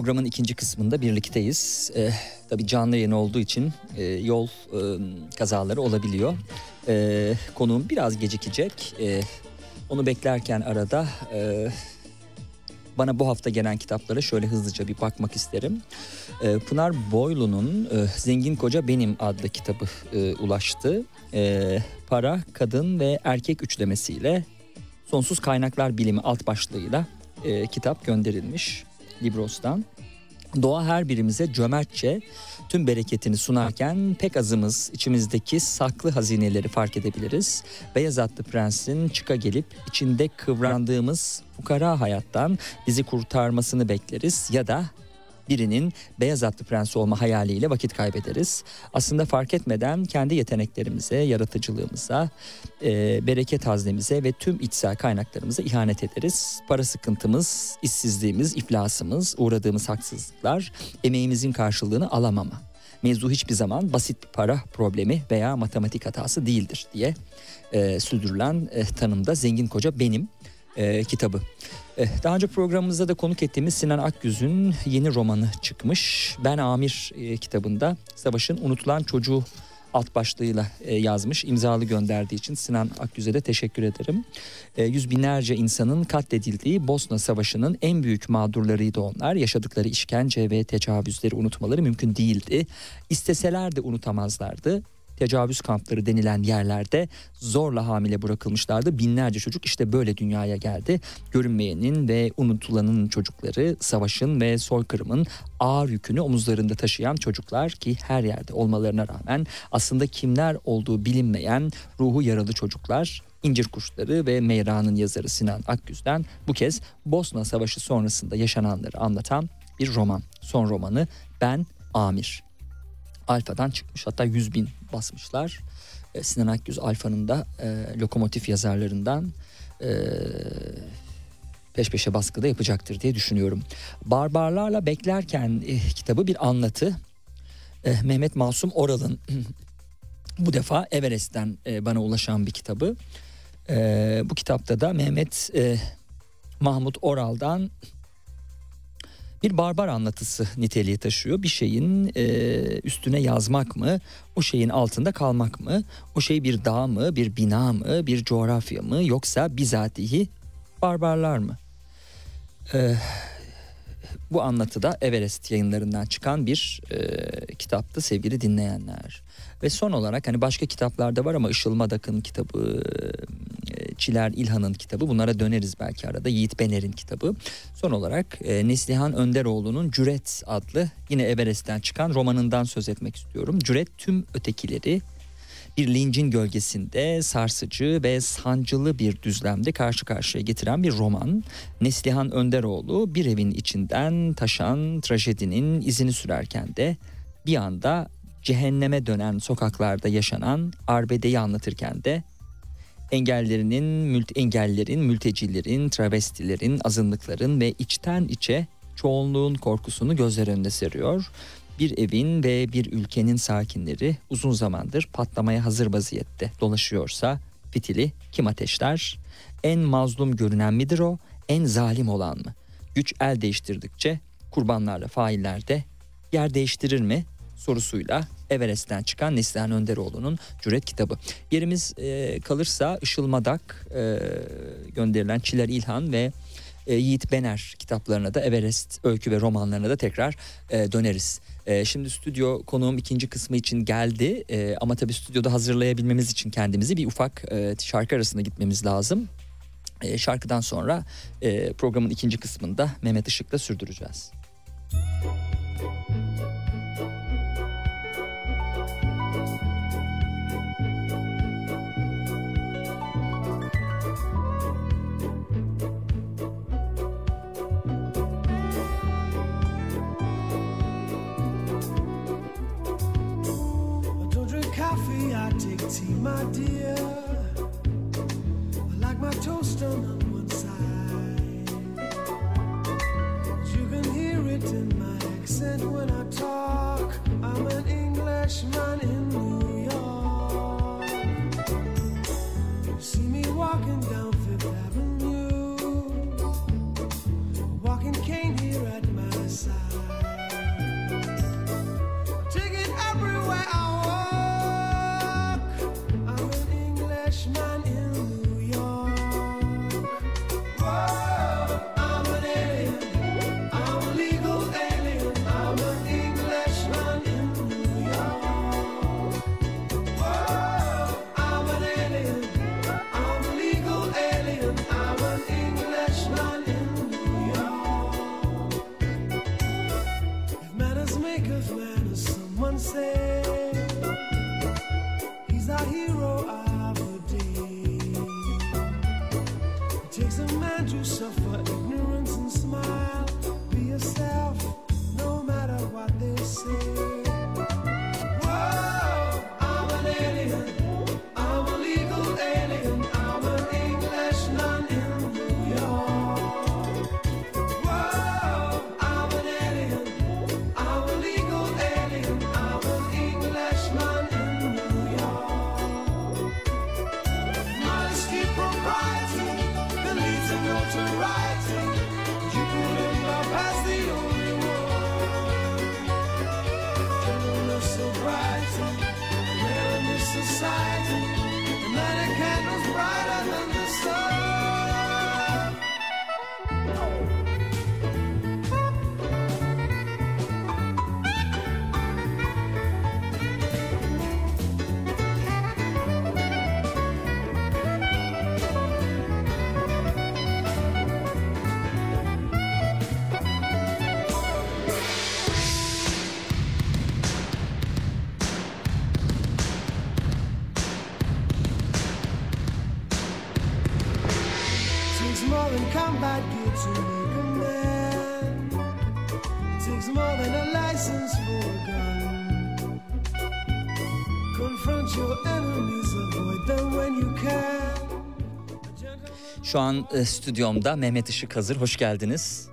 Programın ikinci kısmında birlikteyiz. Ee, tabii canlı yayın olduğu için e, yol e, kazaları olabiliyor. Ee, konuğum biraz gecikecek. Ee, onu beklerken arada e, bana bu hafta gelen kitaplara şöyle hızlıca bir bakmak isterim. Ee, Pınar Boylu'nun e, Zengin Koca Benim adlı kitabı e, ulaştı. Ee, para, kadın ve erkek üçlemesiyle Sonsuz Kaynaklar Bilimi alt başlığıyla e, kitap gönderilmiş Libros'tan. Doğa her birimize cömertçe tüm bereketini sunarken pek azımız içimizdeki saklı hazineleri fark edebiliriz. Beyaz atlı prensin çıka gelip içinde kıvrandığımız fukara hayattan bizi kurtarmasını bekleriz ya da birinin beyaz atlı prens olma hayaliyle vakit kaybederiz. Aslında fark etmeden kendi yeteneklerimize, yaratıcılığımıza, e, bereket haznemize ve tüm içsel kaynaklarımıza ihanet ederiz. Para sıkıntımız, işsizliğimiz, iflasımız, uğradığımız haksızlıklar, emeğimizin karşılığını alamama. Mevzu hiçbir zaman basit bir para problemi veya matematik hatası değildir diye e, sürdürülen e, tanımda Zengin Koca Benim e, kitabı. E, Daha önce programımızda da konuk ettiğimiz Sinan Akgüz'ün yeni romanı çıkmış. Ben Amir e, kitabında Savaş'ın unutulan çocuğu alt başlığıyla e, yazmış. imzalı gönderdiği için Sinan Akgüz'e de teşekkür ederim. Yüz binlerce insanın katledildiği Bosna Savaşı'nın en büyük mağdurlarıydı onlar. Yaşadıkları işkence ve tecavüzleri unutmaları mümkün değildi. İsteseler de unutamazlardı tecavüz kampları denilen yerlerde zorla hamile bırakılmışlardı. Binlerce çocuk işte böyle dünyaya geldi. Görünmeyenin ve unutulanın çocukları savaşın ve soykırımın ağır yükünü omuzlarında taşıyan çocuklar ki her yerde olmalarına rağmen aslında kimler olduğu bilinmeyen ruhu yaralı çocuklar İncir Kuşları ve Meyra'nın yazarı Sinan Akgüz'den bu kez Bosna Savaşı sonrasında yaşananları anlatan bir roman. Son romanı Ben Amir. Alfa'dan çıkmış hatta 100 bin basmışlar. E, Sinan Akgüz Alfa'nın da e, lokomotif yazarlarından e, peş peşe baskıda yapacaktır diye düşünüyorum. Barbarlarla Beklerken e, kitabı bir anlatı. E, Mehmet Masum Oral'ın bu defa Everest'ten e, bana ulaşan bir kitabı. E, bu kitapta da Mehmet e, Mahmut Oral'dan bir barbar anlatısı niteliği taşıyor. Bir şeyin e, üstüne yazmak mı, o şeyin altında kalmak mı, o şey bir dağ mı, bir bina mı, bir coğrafya mı yoksa bizatihi barbarlar mı? E, bu anlatıda Everest yayınlarından çıkan bir e, kitaptı sevgili dinleyenler. Ve son olarak hani başka kitaplarda var ama Işıl Madak'ın kitabı, e, Çiler İlhan'ın kitabı bunlara döneriz belki arada. Yiğit Bener'in kitabı. Son olarak e, Neslihan Önderoğlu'nun Cüret adlı yine Everest'ten çıkan romanından söz etmek istiyorum. Cüret tüm ötekileri bir lincin gölgesinde sarsıcı ve sancılı bir düzlemde karşı karşıya getiren bir roman. Neslihan Önderoğlu bir evin içinden taşan trajedinin izini sürerken de bir anda cehenneme dönen sokaklarda yaşanan arbedeyi anlatırken de engellerinin, mült engellerin, mültecilerin, travestilerin, azınlıkların ve içten içe çoğunluğun korkusunu gözler önüne seriyor. Bir evin ve bir ülkenin sakinleri uzun zamandır patlamaya hazır vaziyette dolaşıyorsa fitili kim ateşler? En mazlum görünen midir o? En zalim olan mı? Güç el değiştirdikçe kurbanlarla failler de yer değiştirir mi? sorusuyla Everest'ten çıkan Neslihan Önderoğlu'nun Cüret kitabı. Yerimiz e, kalırsa Işıl Madak e, gönderilen Çiler İlhan ve e, Yiğit Bener kitaplarına da Everest öykü ve romanlarına da tekrar e, döneriz. E, şimdi stüdyo konuğum ikinci kısmı için geldi E, ama tabii stüdyoda hazırlayabilmemiz için kendimizi bir ufak e, şarkı arasında gitmemiz lazım. E, şarkıdan sonra e, programın ikinci kısmında Mehmet Işık'la sürdüreceğiz. I my dear. Şu an e, stüdyomda Mehmet Işık hazır. Hoş geldiniz.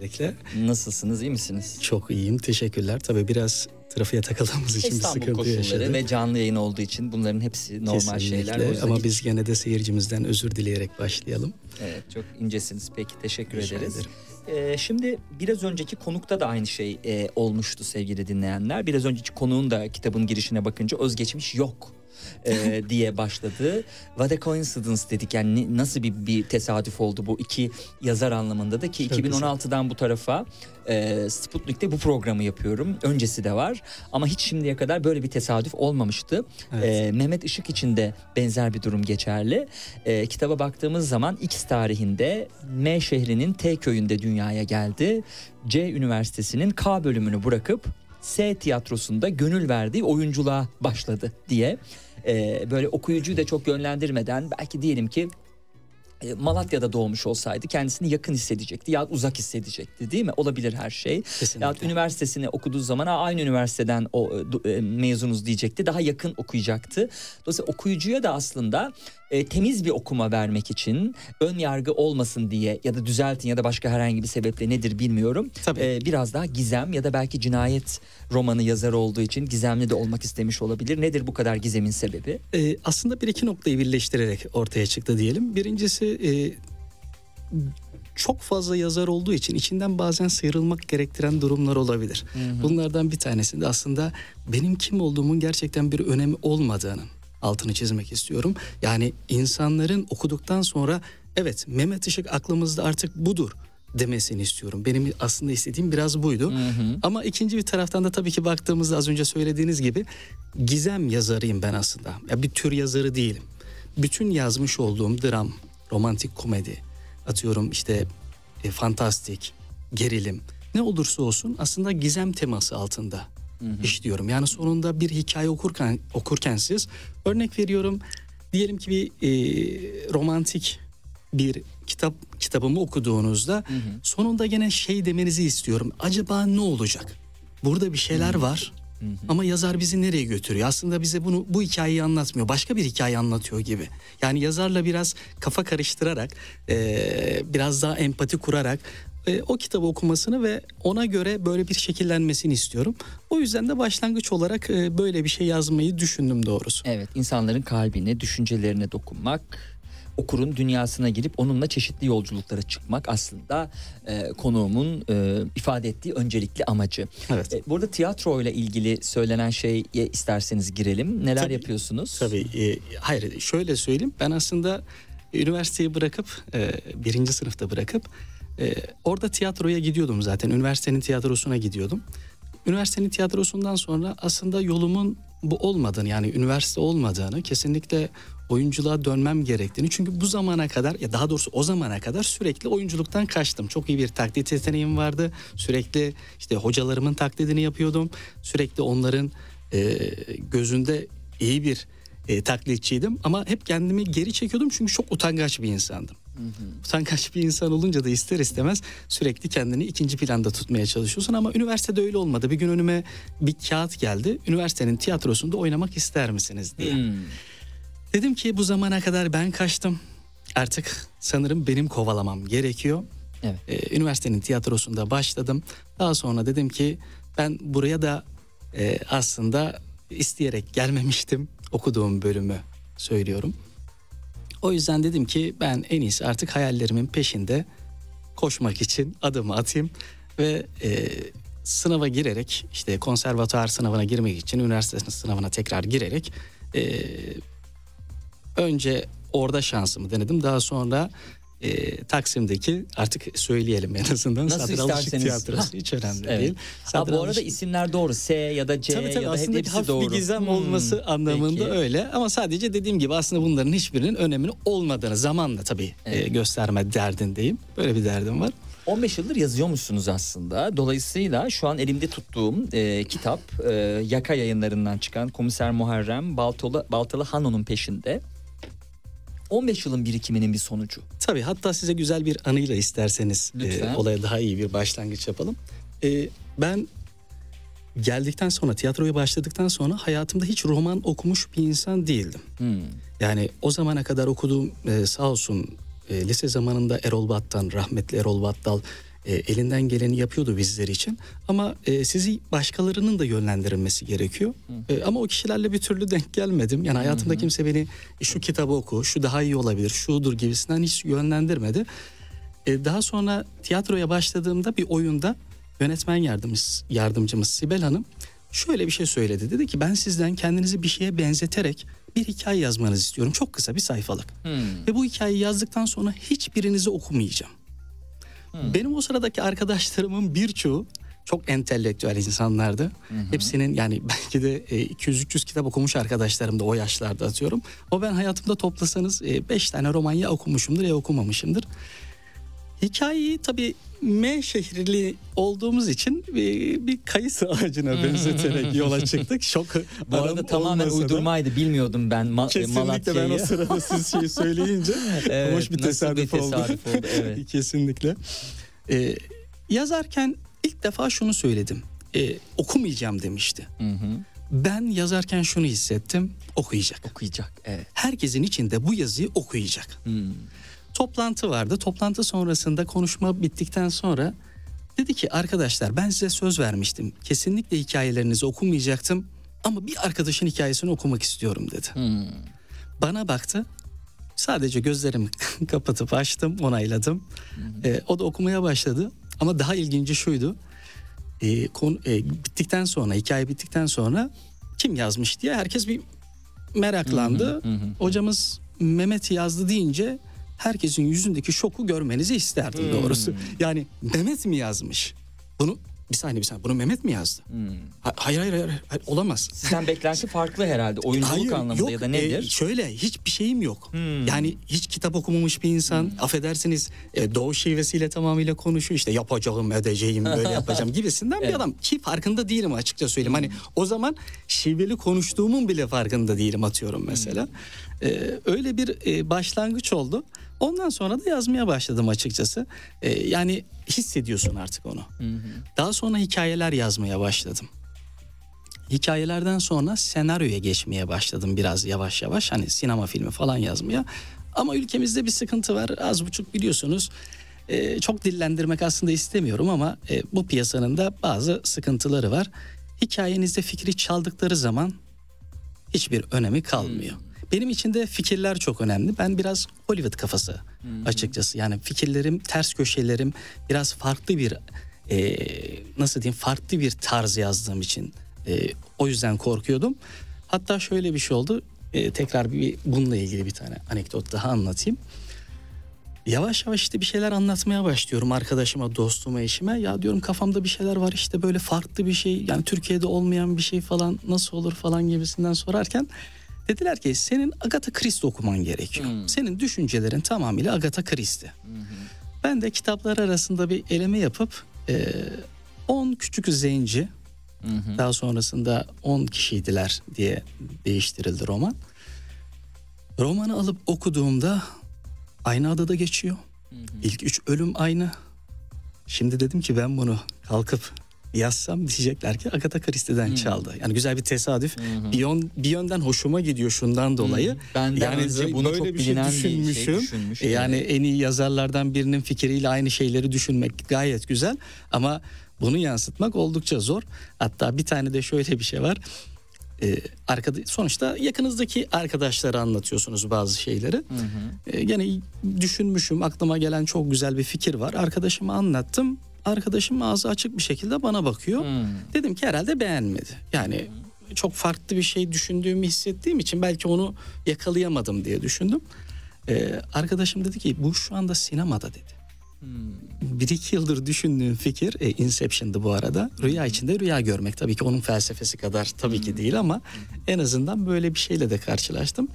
Bekle. Nasılsınız? iyi misiniz? Çok iyiyim. Teşekkürler. Tabii biraz trafiğe takıldığımız için bir İstanbul sıkıntı koşulları yaşadık. ve canlı yayın olduğu için bunların hepsi normal Kesinlikle. şeyler. O yüzden Ama hiç- biz gene de seyircimizden özür dileyerek başlayalım. Evet çok incesiniz. Peki teşekkür Rica ederiz. ederim. Ee, şimdi biraz önceki konukta da aynı şey e, olmuştu sevgili dinleyenler. Biraz önceki konuğun da kitabın girişine bakınca özgeçmiş yok e, diye başladı. What a coincidence dedik yani ni- nasıl bir, bir tesadüf oldu bu iki yazar anlamında da ki Çok güzel. 2016'dan bu tarafa e, Sputnik'te bu programı yapıyorum. Öncesi de var ama hiç şimdiye kadar böyle bir tesadüf olmamıştı. Evet. E, Mehmet Işık için de benzer bir durum geçerli. E, kitaba baktığımız zaman X tarihinde M şehrinin T köyünde dünyaya geldi. C Üniversitesi'nin K bölümünü bırakıp S tiyatrosunda gönül verdiği oyunculuğa başladı diye. E, böyle okuyucuyu da çok yönlendirmeden belki diyelim ki Malatya'da doğmuş olsaydı kendisini yakın hissedecekti ya uzak hissedecekti değil mi? Olabilir her şey. Kesinlikle. Ya üniversitesini okuduğu zaman "Aa, aynı üniversiteden o e, e, mezunuz diyecekti. Daha yakın okuyacaktı. Dolayısıyla okuyucuya da aslında e, temiz bir okuma vermek için ön yargı olmasın diye ya da düzeltin ya da başka herhangi bir sebeple nedir bilmiyorum. Tabii. E, biraz daha gizem ya da belki cinayet romanı yazarı olduğu için gizemli de olmak istemiş olabilir. Nedir bu kadar gizemin sebebi? Ee, aslında bir iki noktayı birleştirerek ortaya çıktı diyelim. Birincisi e, çok fazla yazar olduğu için içinden bazen sıyrılmak gerektiren durumlar olabilir. Bunlardan bir tanesi de aslında benim kim olduğumun gerçekten bir önemi olmadığının altını çizmek istiyorum. Yani insanların okuduktan sonra evet Mehmet Işık aklımızda artık budur demesini istiyorum. Benim aslında istediğim biraz buydu. Ama ikinci bir taraftan da tabii ki baktığımızda az önce söylediğiniz gibi gizem yazarıyım ben aslında. Ya bir tür yazarı değilim. Bütün yazmış olduğum dram, romantik komedi, atıyorum işte e, fantastik, gerilim ne olursa olsun aslında gizem teması altında işliyorum. Yani sonunda bir hikaye okurken okurken siz örnek veriyorum diyelim ki bir e, romantik bir kitap kitabımı okuduğunuzda sonunda gene şey demenizi istiyorum. Acaba ne olacak? Burada bir şeyler var. Ama yazar bizi nereye götürüyor? Aslında bize bunu bu hikayeyi anlatmıyor. Başka bir hikaye anlatıyor gibi. Yani yazarla biraz kafa karıştırarak, eee, biraz daha empati kurarak e, o kitabı okumasını ve ona göre böyle bir şekillenmesini istiyorum. O yüzden de başlangıç olarak e, böyle bir şey yazmayı düşündüm doğrusu. Evet insanların kalbine, düşüncelerine dokunmak, okurun dünyasına girip onunla çeşitli yolculuklara çıkmak aslında e, konuğumun e, ifade ettiği öncelikli amacı. Evet. E, burada tiyatro ile ilgili söylenen şeye isterseniz girelim. Neler Tabii. yapıyorsunuz? Tabii e, hayır şöyle söyleyeyim ben aslında üniversiteyi bırakıp e, birinci sınıfta bırakıp e, orada tiyatroya gidiyordum zaten üniversitenin tiyatrosuna gidiyordum. Üniversitenin tiyatrosundan sonra aslında yolumun bu olmadığını yani üniversite olmadığını kesinlikle oyunculuğa dönmem gerektiğini çünkü bu zamana kadar ya daha doğrusu o zamana kadar sürekli oyunculuktan kaçtım. Çok iyi bir taklit yeteneğim vardı. Sürekli işte hocalarımın taklidini yapıyordum. Sürekli onların e, gözünde iyi bir e, taklitçiydim ama hep kendimi geri çekiyordum çünkü çok utangaç bir insandım. Utangaç bir insan olunca da ister istemez sürekli kendini ikinci planda tutmaya çalışıyorsun ama üniversitede öyle olmadı. Bir gün önüme bir kağıt geldi. Üniversitenin tiyatrosunda oynamak ister misiniz diye. Hmm. Dedim ki bu zamana kadar ben kaçtım. Artık sanırım benim kovalamam gerekiyor. Evet. Ee, üniversitenin tiyatrosunda başladım. Daha sonra dedim ki ben buraya da e, aslında isteyerek gelmemiştim. Okuduğum bölümü söylüyorum. O yüzden dedim ki ben en iyisi artık hayallerimin peşinde koşmak için adımı atayım ve e, sınava girerek işte konservatuar sınavına girmek için üniversite sınavına tekrar girerek e, önce orada şansımı denedim. Daha sonra e, Taksim'deki artık söyleyelim en azından Nasıl Sadri Alışık. Tiyatrosu hiç önemli Evet. değil. Ha, Sadri bu arada Alışık- isimler doğru. S ya da C Tabii tabii ya da aslında hepsi hafif doğru. bir gizem Hmm, olması anlamında peki. öyle ama sadece dediğim gibi aslında bunların hiçbirinin öneminin olmadığını zamanla tabii e, Evet. gösterme derdindeyim. Böyle bir derdim var. 15 yıldır yazıyormuşsunuz aslında. Dolayısıyla şu an elimde tuttuğum e, kitap e, Yaka yayınlarından çıkan Komiser Muharrem Baltalı, Baltalı Hano'nun peşinde. 15 yılın birikiminin bir sonucu. Tabii hatta size güzel bir anıyla isterseniz e, Lütfen. olaya daha iyi bir başlangıç yapalım. E, ben geldikten sonra tiyatroya başladıktan sonra hayatımda hiç roman okumuş bir insan değildim. Hmm. Yani o zamana kadar okuduğum e, sağ olsun e, lise zamanında Erol Battan, rahmetli Erol Battal E, elinden geleni yapıyordu bizler için. Ama e, sizi başkalarının da yönlendirilmesi gerekiyor. E, ama o kişilerle bir türlü denk gelmedim. Yani hayatımda kimse beni "E, şu kitabı oku, şu daha iyi olabilir, şudur gibisinden hiç yönlendirmedi. E, daha sonra tiyatroya başladığımda bir oyunda yönetmen yardımcımız, yardımcımız Sibel Hanım şöyle bir şey söyledi. Dedi ki ben sizden kendinizi bir şeye benzeterek bir hikaye yazmanızı istiyorum. Çok kısa bir sayfalık. Ve bu hikayeyi yazdıktan sonra hiçbirinizi okumayacağım. Benim o sıradaki arkadaşlarımın birçoğu çok entelektüel insanlardı. Hepsinin yani belki de e, 200-300 kitap okumuş arkadaşlarım da o yaşlarda atıyorum. O ben hayatımda toplasanız 5 tane roman ya okumuşumdur ya okumamışımdır. Hikayeyi tabii M şehrli olduğumuz için bir, bir kayısı ağacına benzeterek yola çıktık. Çok Bu arada tamamen da- uydurmaydı bilmiyordum ben Ma- Kesinlikle Malatya'yı. ben o sırada siz şeyi söyleyince Evet, hoş bir nasıl bir tesadüf, oldu. tesadüf oldu, evet. Kesinlikle. Ee, yazarken ilk defa şunu söyledim. Ee, okumayacağım demişti. Hı hı. Ben yazarken şunu hissettim. Okuyacak. Okuyacak evet. Herkesin içinde bu yazıyı okuyacak. Hmm. Toplantı vardı. Toplantı sonrasında konuşma bittikten sonra dedi ki arkadaşlar ben size söz vermiştim. Kesinlikle hikayelerinizi okumayacaktım ama bir arkadaşın hikayesini okumak istiyorum dedi. Hmm. Bana baktı. Sadece gözlerimi kapatıp açtım, onayladım. Ee, o da okumaya başladı. Ama daha ilginci şuydu. Ee, konu, e, bittikten sonra, hikaye bittikten sonra kim yazmış diye herkes bir meraklandı. Hocamız Mehmet yazdı deyince herkesin yüzündeki şoku görmenizi isterdim doğrusu. Yani Mehmet mi yazmış? Bunu bir saniye bir saniye bunu Mehmet mi yazdı? Ha- Hayır, hayır hayır hayır olamaz. Sizden beklenti farklı herhalde. Oyunculuk Hayır, anlamında yok, ya da e, nedir? şöyle hiçbir şeyim yok. Hmm. Yani hiç kitap okumamış bir insan affedersiniz e, doğu şivesiyle tamamıyla konuşuyor işte yapacağım edeceğim böyle yapacağım gibisinden bir adam ki farkında değilim açıkça söyleyeyim. Hani o zaman şiveli konuştuğumun bile farkında değilim atıyorum mesela. E, öyle bir e, başlangıç oldu. Ondan sonra da yazmaya başladım açıkçası. E, yani hissediyorsun artık onu. Daha sonra hikayeler yazmaya başladım. Hikayelerden sonra senaryoya geçmeye başladım biraz yavaş yavaş. Hani sinema filmi falan yazmaya. Ama ülkemizde bir sıkıntı var. Az buçuk biliyorsunuz. Ee, çok dillendirmek aslında istemiyorum ama e, bu piyasanın da bazı sıkıntıları var. Hikayenizde fikri çaldıkları zaman hiçbir önemi kalmıyor. Benim için de fikirler çok önemli. Ben biraz Hollywood kafası açıkçası. Yani fikirlerim, ters köşelerim biraz farklı bir e, nasıl diyeyim farklı bir tarz yazdığım için e, o yüzden korkuyordum. Hatta şöyle bir şey oldu. E, tekrar bir bununla ilgili bir tane anekdot daha anlatayım. Yavaş yavaş işte bir şeyler anlatmaya başlıyorum arkadaşıma, dostuma, eşime. Ya diyorum kafamda bir şeyler var işte böyle farklı bir şey. Yani Türkiye'de olmayan bir şey falan nasıl olur falan gibisinden sorarken dediler ki senin Agatha Christie okuman gerekiyor. Senin düşüncelerin tamamıyla Agatha Christie. Ben de kitaplar arasında bir eleme yapıp e, 10 küçük zenci daha sonrasında 10 kişiydiler diye değiştirildi roman. Romanı alıp okuduğumda aynı adada geçiyor. İlk üç ölüm aynı. Şimdi dedim ki ben bunu kalkıp yazsam diyecekler ki Agatha Christie'den çaldı. Yani güzel bir tesadüf. Bir, yön, bir yönden hoşuma gidiyor şundan dolayı. Benden önce bunu çok bir şey düşünmüşüm. düşünmüş, E, Yani en iyi yazarlardan birinin fikriyle aynı şeyleri düşünmek gayet güzel. Ama bunu yansıtmak oldukça zor. Hatta bir tane de şöyle bir şey var. Ee, arkada, sonuçta yakınızdaki arkadaşlara anlatıyorsunuz bazı şeyleri. Ee, gene düşünmüşüm aklıma gelen çok güzel bir fikir var. Arkadaşıma anlattım. Arkadaşım ağzı açık bir şekilde bana bakıyor. Dedim ki herhalde beğenmedi. Yani çok farklı bir şey düşündüğümü hissettiğim için belki onu yakalayamadım diye düşündüm. Ee, arkadaşım dedi ki bu şu anda sinemada dedi. Bir iki yıldır düşündüğüm fikir e, Inception'dı bu arada. Rüya içinde rüya görmek tabii ki onun felsefesi kadar tabii ki değil ama en azından böyle bir şeyle de karşılaştım.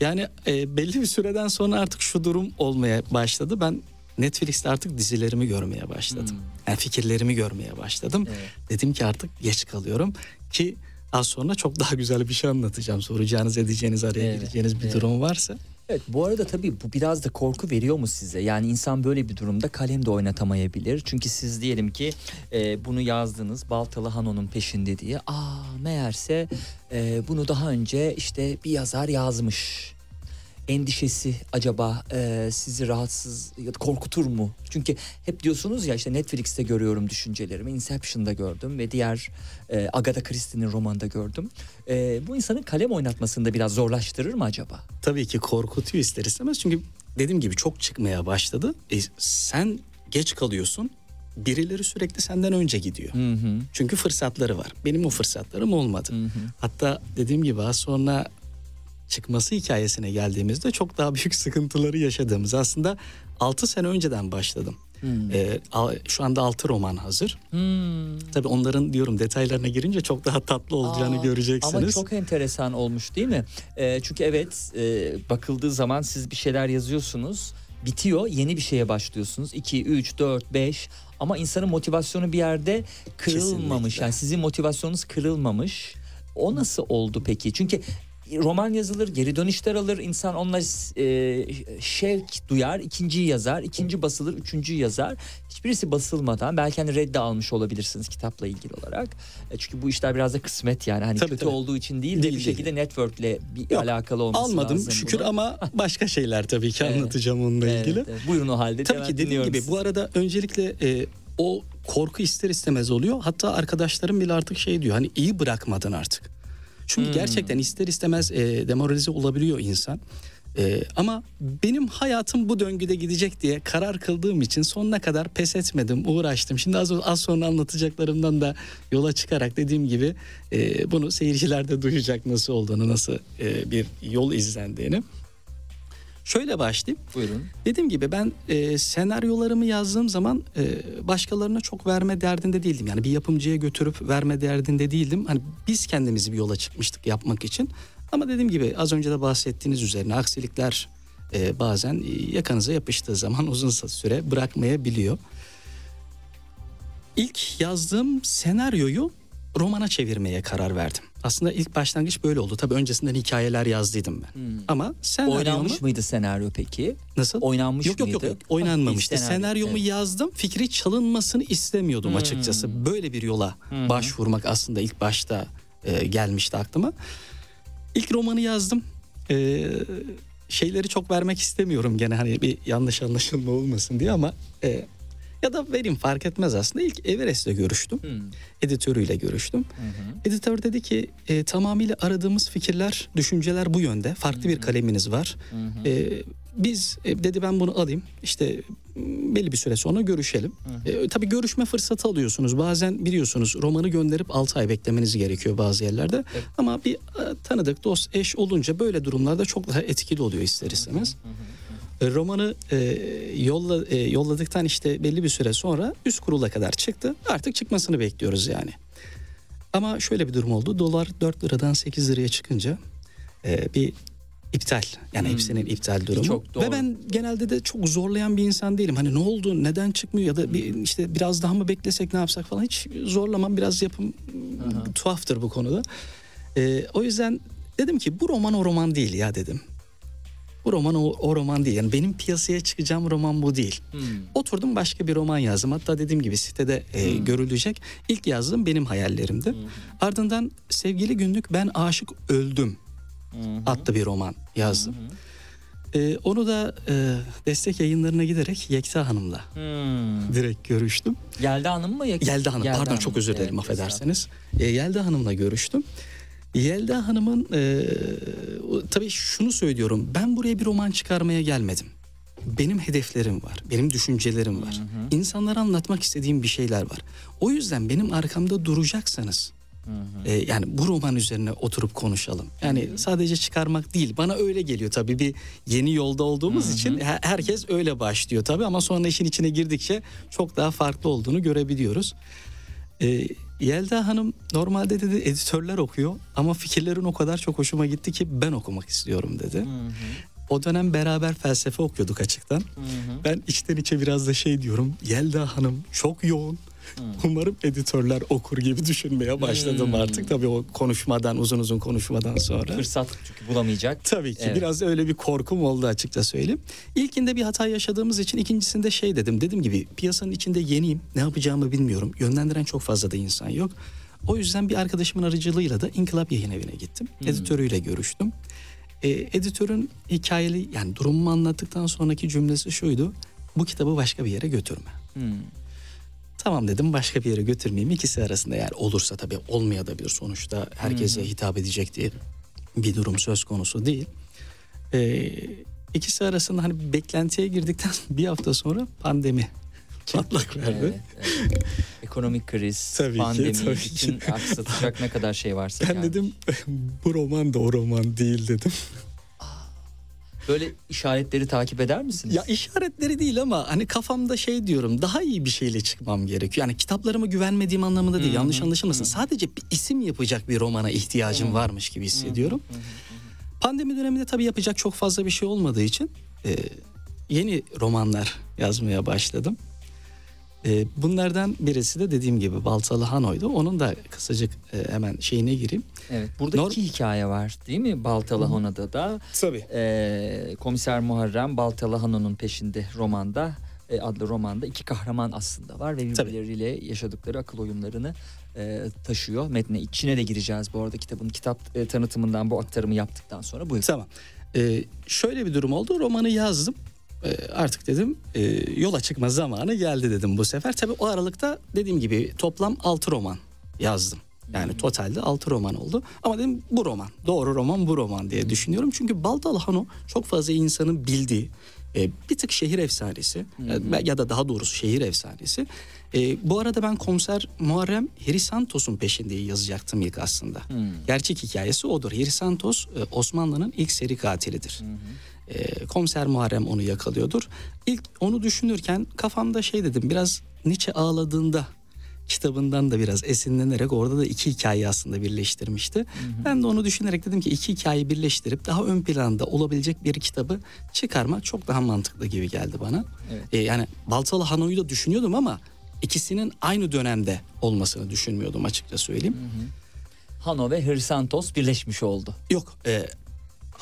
Yani e, belli bir süreden sonra artık şu durum olmaya başladı. Ben Netflix'te artık dizilerimi görmeye başladım. Yani fikirlerimi görmeye başladım. Dedim ki artık geç kalıyorum ki az sonra çok daha güzel bir şey anlatacağım. Soracağınız edeceğiniz araya Evet, gireceğiniz bir evet. durum varsa. Evet bu arada tabii bu biraz da korku veriyor mu size? Yani insan böyle bir durumda kalem de oynatamayabilir. Çünkü siz diyelim ki e, bunu yazdınız Baltalı Hano'nun peşinde diye. Aa meğerse e, bunu daha önce işte bir yazar yazmış. Endişesi acaba e, sizi rahatsız ya da korkutur mu? Çünkü hep diyorsunuz ya işte Netflix'te görüyorum düşüncelerimi, Inception'da gördüm ve diğer e, Agatha Christie'nin romanında gördüm. E, bu insanın kalem oynatmasını da biraz zorlaştırır mı acaba? Tabii ki korkutuyor ister istemez. Çünkü dediğim gibi çok çıkmaya başladı. E, sen geç kalıyorsun. Birileri sürekli senden önce gidiyor. Hı hı. Çünkü fırsatları var. Benim o fırsatlarım olmadı. Hatta dediğim gibi az sonra çıkması hikayesine geldiğimizde çok daha büyük sıkıntıları yaşadığımız aslında 6 sene önceden başladım. Ee, al- şu anda 6 roman hazır. Hmm. Tabii onların diyorum detaylarına girince çok daha tatlı olacağını Aa, göreceksiniz. Ama çok enteresan olmuş değil mi? Ee, çünkü evet e, bakıldığı zaman siz bir şeyler yazıyorsunuz. Bitiyor yeni bir şeye başlıyorsunuz. 2, 3, 4, 5 ama insanın motivasyonu bir yerde kırılmamış. Kesinlikle. Yani sizin motivasyonunuz kırılmamış. O nasıl oldu peki? Çünkü roman yazılır, geri dönüşler alır. İnsan onunla e, şevk duyar, ikinciyi yazar, ikinci basılır, üçüncüyü yazar. Hiçbirisi basılmadan belki hani reddi almış olabilirsiniz kitapla ilgili olarak. E, çünkü bu işler biraz da kısmet yani. Hani Tabii, kötü tabii. olduğu için değil, de Değil, bir değil. şekilde networkle bir Yok, alakalı olması Almadım lazım. şükür bunun. ama başka şeyler tabii ki Evet. anlatacağım onunla Evet, ilgili. evet. Buyurun o halde. Tabii ki dediğim gibi sizi. bu arada öncelikle e, o korku ister istemez oluyor. Hatta arkadaşlarım bile artık şey diyor hani iyi bırakmadın artık. Çünkü Hmm. gerçekten ister istemez e, demoralize olabiliyor insan. E, ama benim hayatım bu döngüde gidecek diye karar kıldığım için sonuna kadar pes etmedim, uğraştım. Şimdi az, az sonra anlatacaklarımdan da yola çıkarak dediğim gibi e, bunu seyirciler de duyacak nasıl olduğunu, nasıl e, bir yol izlendiğini. Şöyle başlayayım. Buyurun. Dediğim gibi ben e, senaryolarımı yazdığım zaman e, başkalarına çok verme derdinde değildim. Yani bir yapımcıya götürüp verme derdinde değildim. Hani biz kendimizi bir yola çıkmıştık yapmak için. Ama dediğim gibi az önce de bahsettiğiniz üzerine aksilikler e, bazen yakanıza yapıştığı zaman uzun süre bırakmayabiliyor. İlk yazdığım senaryoyu romana çevirmeye karar verdim. Aslında ilk başlangıç böyle oldu. Tabii öncesinden hikayeler yazdıydım ben. Ama senaryomu... Oynanmış mıydı senaryo peki? Nasıl? Oynanmış yok, yok, yok mıydı? yok oynanmamıştı. Senaryo, Senaryomu evet. yazdım. Fikri çalınmasını istemiyordum Hmm. açıkçası. Böyle bir yola başvurmak aslında ilk başta e, gelmişti aklıma. İlk romanı yazdım. E, şeyleri çok vermek istemiyorum gene hani bir yanlış anlaşılma olmasın diye ama e, ya da vereyim fark etmez aslında. İlk Everest'le görüştüm. Hmm. Editörüyle görüştüm. Editör dedi ki e, tamamıyla aradığımız fikirler, düşünceler bu yönde. Farklı bir kaleminiz var. E, biz e, dedi ben bunu alayım. İşte belli bir süre sonra görüşelim. E, tabii görüşme fırsatı alıyorsunuz. Bazen biliyorsunuz romanı gönderip 6 ay beklemeniz gerekiyor bazı yerlerde. Ama bir e, tanıdık, dost, eş olunca böyle durumlarda çok daha etkili oluyor ister istemez. E, Romanı e, yolla, e, yolladıktan işte belli bir süre sonra üst kurula kadar çıktı. Artık çıkmasını bekliyoruz yani. Ama şöyle bir durum oldu. Dolar 4 liradan 8 liraya çıkınca e, bir iptal. Yani hepsinin iptal durumu. Çok doğru. Ve ben genelde de çok zorlayan bir insan değilim. Hani ne oldu, neden çıkmıyor ya da bir, işte biraz daha mı beklesek ne yapsak falan hiç zorlamam. Biraz yapım tuhaftır bu konuda. E, o yüzden dedim ki bu roman o roman değil ya dedim. Bu roman o, o roman değil. Yani benim piyasaya çıkacağım roman bu değil. Hmm. Oturdum başka bir roman yazdım. Hatta dediğim gibi sitede e, görülecek. İlk yazdığım benim hayallerimdi. Ardından Sevgili Günlük Ben Aşık Öldüm adlı bir roman yazdım. E, onu da e, destek yayınlarına giderek Yekta Hanım'la Hmm. direkt görüştüm. Yelda Hanım mı? Yak- Yelda Hanım pardon çok özür dilerim Evet, affedersiniz. E, Yelda Hanım'la görüştüm. Yelda Hanım'ın e, tabii şunu söylüyorum. Ben buraya bir roman çıkarmaya gelmedim. Benim hedeflerim var. Benim düşüncelerim var. İnsanlara anlatmak istediğim bir şeyler var. O yüzden benim arkamda duracaksanız e, yani bu roman üzerine oturup konuşalım. Yani sadece çıkarmak değil. Bana öyle geliyor tabii bir yeni yolda olduğumuz için her- herkes öyle başlıyor tabii ama sonra işin içine girdikçe çok daha farklı olduğunu görebiliyoruz. E, Yelda Hanım normalde dedi editörler okuyor ama fikirlerin o kadar çok hoşuma gitti ki ben okumak istiyorum dedi. O dönem beraber felsefe okuyorduk açıktan. Ben içten içe biraz da şey diyorum. Yelda Hanım çok yoğun. Umarım editörler okur gibi düşünmeye başladım artık. Tabii o konuşmadan uzun uzun konuşmadan sonra. Fırsat çünkü bulamayacak. Tabii ki Evet. biraz öyle bir korkum oldu açıkça söyleyeyim. İlkinde bir hata yaşadığımız için ikincisinde şey dedim. Dediğim gibi piyasanın içinde yeniyim. Ne yapacağımı bilmiyorum. Yönlendiren çok fazla da insan yok. O yüzden bir arkadaşımın aracılığıyla da İnkılap Yayın Evi'ne gittim. Editörüyle görüştüm. e, editörün hikayeli yani durumumu anlattıktan sonraki cümlesi şuydu. Bu kitabı başka bir yere götürme. Hmm. Tamam dedim başka bir yere götürmeyeyim. İkisi arasında eğer olursa tabii olmaya da bir sonuçta herkese hitap edecek diye bir durum söz konusu değil. Ee, ikisi arasında hani beklentiye girdikten bir hafta sonra pandemi patlak verdi. Evet, evet. Ekonomik kriz, Tabii ki, pandemi, tabii bütün ki. aksatacak ne kadar şey varsa. Ben yani. dedim bu roman da o roman değil dedim. Böyle işaretleri takip eder misiniz? Ya işaretleri değil ama hani kafamda şey diyorum daha iyi bir şeyle çıkmam gerekiyor. Yani kitaplarıma güvenmediğim anlamında değil yanlış anlaşılmasın. Sadece bir isim yapacak bir romana ihtiyacım varmış gibi hissediyorum. Pandemi döneminde tabii yapacak çok fazla bir şey olmadığı için e, yeni romanlar yazmaya başladım. E, bunlardan birisi de dediğim gibi Baltalı Hano'ydu. Onun da kısacık e, hemen şeyine gireyim. Evet. Burada Nor- iki hikaye var değil mi? Baltalı Hana'da da Tabii. e, Komiser Muharrem Baltalı Hana'nın peşinde romanda e, adlı romanda iki kahraman aslında var ve Tabii. birbirleriyle yaşadıkları akıl oyunlarını e, taşıyor. Metne içine de gireceğiz bu arada kitabın kitap e, tanıtımından bu aktarımı yaptıktan sonra buyurun. Tamam. Ee, şöyle bir durum oldu. Romanı yazdım. Ee, artık dedim e, yola çıkma zamanı geldi dedim bu sefer. Tabii o aralıkta dediğim gibi toplam 6 roman yazdım. Yani totalde 6 roman oldu. Ama dedim bu roman. Doğru roman bu roman diye düşünüyorum. Çünkü Baldalı Hano çok fazla insanın bildiği e, bir tık şehir efsanesi ya- ya da daha doğrusu şehir efsanesi. E, bu arada ben komiser Muharrem Hrisantos'un peşinde yazacaktım ilk aslında. Gerçek hikayesi odur. Hrisantos e, Osmanlı'nın ilk seri katilidir. E, komiser Muharrem onu yakalıyordur. İlk onu düşünürken kafamda şey dedim biraz Nietzsche ağladığında kitabından da biraz esinlenerek orada da iki hikayeyi aslında birleştirmişti. Ben de onu düşünerek dedim ki iki hikayeyi birleştirip daha ön planda olabilecek bir kitabı çıkarmak çok daha mantıklı gibi geldi bana. Evet. E, yani Baltalı Hano'yu da düşünüyordum ama ikisinin aynı dönemde olmasını düşünmüyordum açıkça söyleyeyim. Hano ve Hırsantos birleşmiş oldu. Yok E,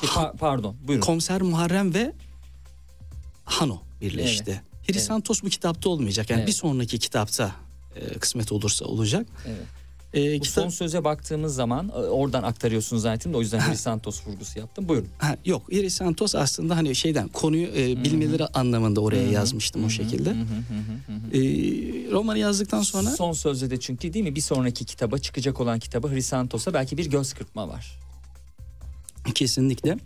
pa- pardon buyurun. Komiser Muharrem ve Hano birleşti. Hrisantos bu kitapta olmayacak. Yani Evet. bir sonraki kitapta e, kısmet olursa olacak. Evet. E, Bu kitap- son söze baktığımız zaman e, oradan aktarıyorsunuz zaten de o yüzden Hrisantos vurgusu yaptım. Buyurun. Ha, yok Hrisantos aslında hani şeyden konuyu e, bilmeleri anlamında oraya yazmıştım o şekilde. E, romanı yazdıktan sonra Son sözde de çünkü değil mi bir sonraki kitaba çıkacak olan kitaba Hrisantos'a belki bir göz kırpma var. Kesinlikle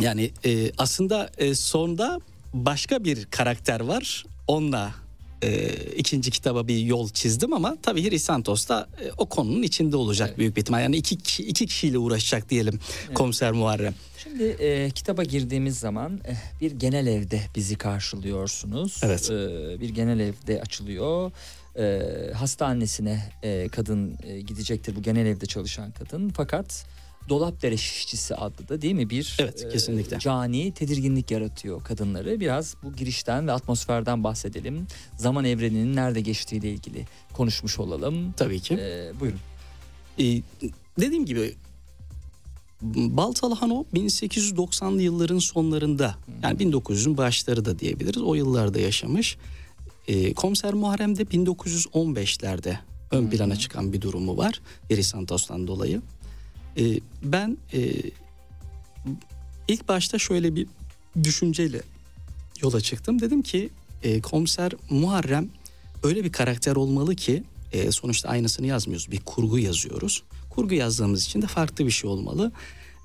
yani e, aslında e, sonda başka bir karakter var. Onunla e, ikinci kitaba bir yol çizdim ama tabii Hrisantos da e, o konunun içinde olacak Evet. büyük bir ihtimal. Yani iki, iki kişiyle uğraşacak diyelim komiser Muharrem. Şimdi e, kitaba girdiğimiz zaman e, bir genel evde bizi karşılıyorsunuz. Evet. E, bir genel evde açılıyor. E, hasta annesine e, kadın e, gidecektir bu genel evde çalışan kadın. Fakat Dolapdere şişçisi adlı da değil mi bir Evet, kesinlikle. cani tedirginlik yaratıyor kadınları. Biraz bu girişten ve atmosferden bahsedelim. Zaman evreninin nerede geçtiğiyle ilgili konuşmuş olalım. Tabii ki. E, buyurun. Ee, dediğim gibi Baltalı Hano 1890'lı yılların sonlarında yani 1900'ün başları da diyebiliriz. O yıllarda yaşamış. Ee, Komiser Muharrem de 1915'lerde ön plana çıkan bir durumu var. Eri Santos'tan dolayı. Ee, ben e, ilk başta şöyle bir düşünceyle yola çıktım. Dedim ki e, Komiser Muharrem öyle bir karakter olmalı ki e, sonuçta aynısını yazmıyoruz. Bir kurgu yazıyoruz. Kurgu yazdığımız için de farklı bir şey olmalı.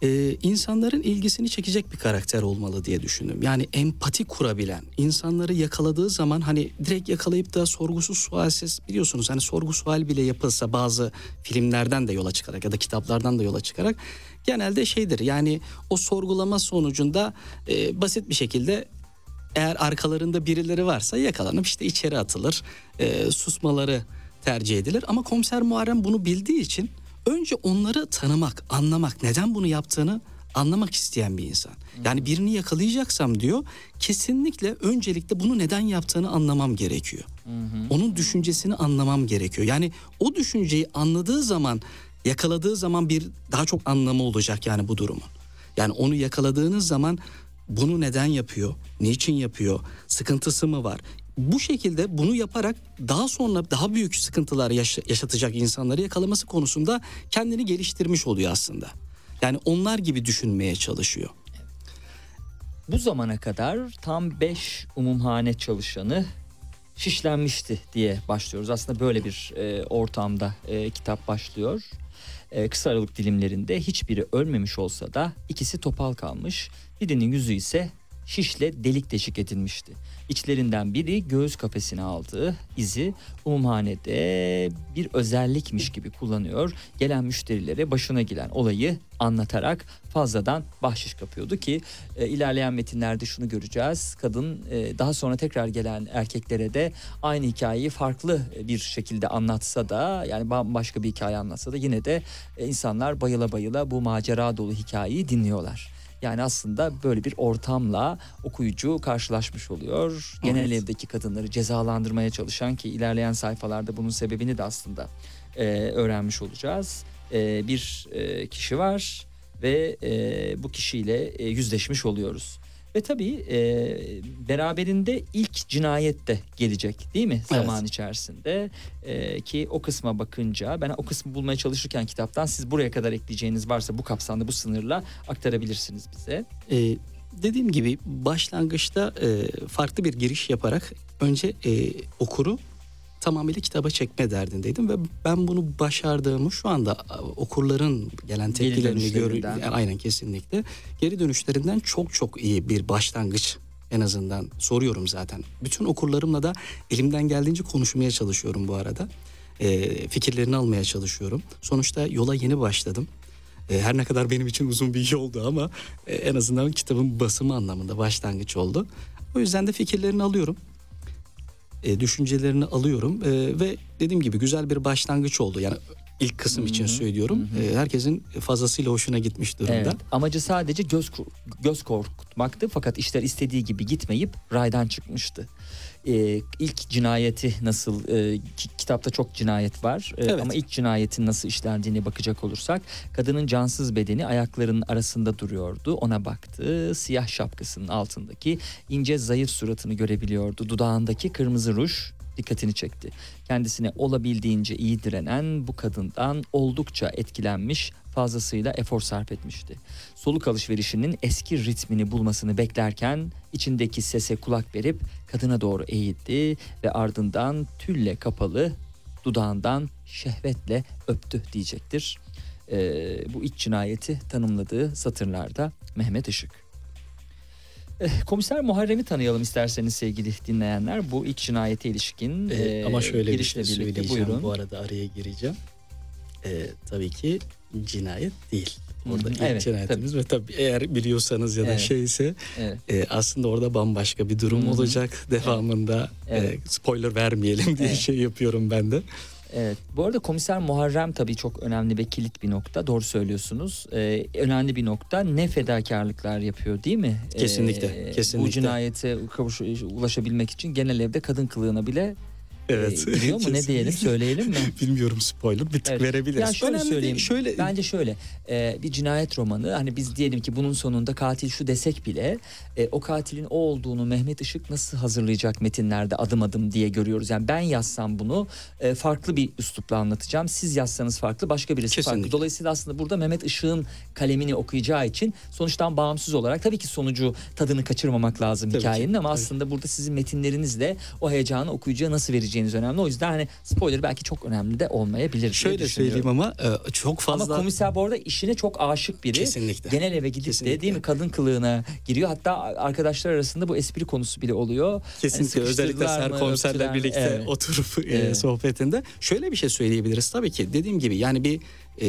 E, insanların ilgisini çekecek bir karakter olmalı diye düşündüm. Yani empati kurabilen, insanları yakaladığı zaman hani direkt yakalayıp da sorgusuz sualsiz biliyorsunuz hani sorgu sual bile yapılsa bazı filmlerden de yola çıkarak ya da kitaplardan da yola çıkarak genelde şeydir yani o sorgulama sonucunda e, basit bir şekilde eğer arkalarında birileri varsa yakalanıp işte içeri atılır. e, susmaları tercih edilir. Ama komiser Muharrem bunu bildiği için önce onları tanımak, anlamak, neden bunu yaptığını anlamak isteyen bir insan. Yani birini yakalayacaksam diyor kesinlikle öncelikle bunu neden yaptığını anlamam gerekiyor. Onun düşüncesini anlamam gerekiyor. Yani o düşünceyi anladığı zaman yakaladığı zaman bir daha çok anlamı olacak yani bu durumun. Yani onu yakaladığınız zaman bunu neden yapıyor? Niçin yapıyor? Sıkıntısı mı var? Bu şekilde bunu yaparak daha sonra daha büyük sıkıntılar yaşa- yaşatacak insanları yakalaması konusunda kendini geliştirmiş oluyor aslında. Yani onlar gibi düşünmeye çalışıyor. Bu zamana kadar tam 5 umumhane çalışanı şişlenmişti diye başlıyoruz. Aslında böyle bir e, ortamda e, kitap başlıyor. E, kısa aralık dilimlerinde hiçbiri ölmemiş olsa da ikisi topal kalmış. Birinin yüzü ise şişle delik deşik edilmişti. İçlerinden biri göğüs kafesine aldığı izi umumhanede bir özellikmiş gibi kullanıyor. Gelen müşterilere başına gelen olayı anlatarak fazladan bahşiş kapıyordu ki e, ilerleyen metinlerde şunu göreceğiz. Kadın e, daha sonra tekrar gelen erkeklere de aynı hikayeyi farklı bir şekilde anlatsa da yani bambaşka bir hikaye anlatsa da yine de e, insanlar bayıla bayıla bu macera dolu hikayeyi dinliyorlar. Yani aslında böyle bir ortamla okuyucu karşılaşmış oluyor. Genel Evet. evdeki kadınları cezalandırmaya çalışan ki ilerleyen sayfalarda bunun sebebini de aslında e, öğrenmiş olacağız. E, bir e, kişi var ve e, bu kişiyle e, yüzleşmiş oluyoruz. Ve tabii e, beraberinde ilk cinayet de gelecek değil mi? Zaman içerisinde. E, ki o kısma bakınca ben o kısmı bulmaya çalışırken kitaptan siz buraya kadar ekleyeceğiniz varsa bu kapsamda bu sınırla aktarabilirsiniz bize. Ee, dediğim gibi başlangıçta e, farklı bir giriş yaparak önce e, okuru tamamıyla kitaba çekme derdindeydim ve ben bunu başardığımı şu anda okurların gelen tepkilerini görüyorum. Aynen kesinlikle. Geri dönüşlerinden çok çok iyi bir başlangıç en azından soruyorum zaten. Bütün okurlarımla da elimden geldiğince konuşmaya çalışıyorum bu arada. E, fikirlerini almaya çalışıyorum. Sonuçta yola yeni başladım. E, Her ne kadar benim için uzun bir yoldu ama e, en azından kitabın basımı anlamında başlangıç oldu. O yüzden de fikirlerini alıyorum. E, düşüncelerini alıyorum E, ve dediğim gibi güzel bir başlangıç oldu. Yani ilk kısım için söylüyorum. E, herkesin fazlasıyla hoşuna gitmiş durumda. Evet. Amacı sadece göz göz korkutmaktı fakat işler istediği gibi gitmeyip raydan çıkmıştı. Ee, ilk cinayeti nasıl e, ki- kitapta çok cinayet var. E, Evet. ama ilk cinayetin nasıl işlendiğine bakacak olursak kadının cansız bedeni ayaklarının arasında duruyordu. Ona baktı siyah şapkasının altındaki ince zayıf suratını görebiliyordu. Dudağındaki kırmızı ruj dikkatini çekti. Kendisine olabildiğince iyi direnen bu kadından oldukça etkilenmiş, fazlasıyla efor sarf etmişti. Soluk alışverişinin eski ritmini bulmasını beklerken içindeki sese kulak verip kadına doğru eğildi ve ardından tülle kapalı dudağından şehvetle öptü diyecektir. Ee, bu iç cinayeti tanımladığı satırlarda Mehmet Işık. Eh, Komiser Muharrem'i tanıyalım isterseniz sevgili dinleyenler. Bu ilk cinayete ilişkin Ee, eh, ama şöyle bir girişle şey söyleyeceğim. buyurun. Bu arada araya gireceğim. Ee, tabii ki cinayet değil. Orada Hı hı, ilk evet, cinayetimiz ve tabii eğer biliyorsanız ya da Evet. şeyse Evet. e, aslında orada bambaşka bir durum Hı hı. olacak. Devamında Evet. e, spoiler vermeyelim diye Evet. şey yapıyorum ben de. Evet. Bu arada komiser Muharrem tabii çok önemli ve kilit bir nokta. Doğru söylüyorsunuz. Ee, önemli bir nokta. Ne fedakarlıklar yapıyor değil mi? Ee, Kesinlikle, kesinlikle. Bu cinayete kavuş, ulaşabilmek için genel evde kadın kılığına bile Evet. e, giriyor mu? ne diyelim söyleyelim mi? Bilmiyorum spoiler bir tık Evet. verebiliriz. Ya şöyle Önemli söyleyeyim. değil, Şöyle Bence şöyle e, bir cinayet romanı hani biz diyelim ki bunun sonunda katil şu desek bile e, o katilin o olduğunu Mehmet Işık nasıl hazırlayacak metinlerde adım adım diye görüyoruz. Yani ben yazsam bunu e, farklı bir üslupla anlatacağım. Siz yazsanız farklı başka birisi farklı. Kesinlikle. Dolayısıyla aslında burada Mehmet Işık'ın kalemini okuyacağı için sonuçtan bağımsız olarak tabii ki sonucu tadını kaçırmamak lazım Tabii ki, hikayenin ama tabii. aslında burada sizin metinlerinizle o heyecanı okuyucuya nasıl vereceğiniz önemli. O yüzden hani spoiler belki çok önemli de olmayabilir diye şöyle söyleyeyim ama e, çok fazla Ama komiser bu arada işine çok aşık biri. Kesinlikle. Genel eve gidip de Kesinlikle. değil mi kadın kılığına giriyor. Hatta arkadaşlar arasında bu espri konusu bile oluyor. Kesinlikle Hani özellikle öptüler mi? birlikte Evet. oturup e, Evet. sohbetinde şöyle bir şey söyleyebiliriz tabii ki dediğim gibi yani bir e,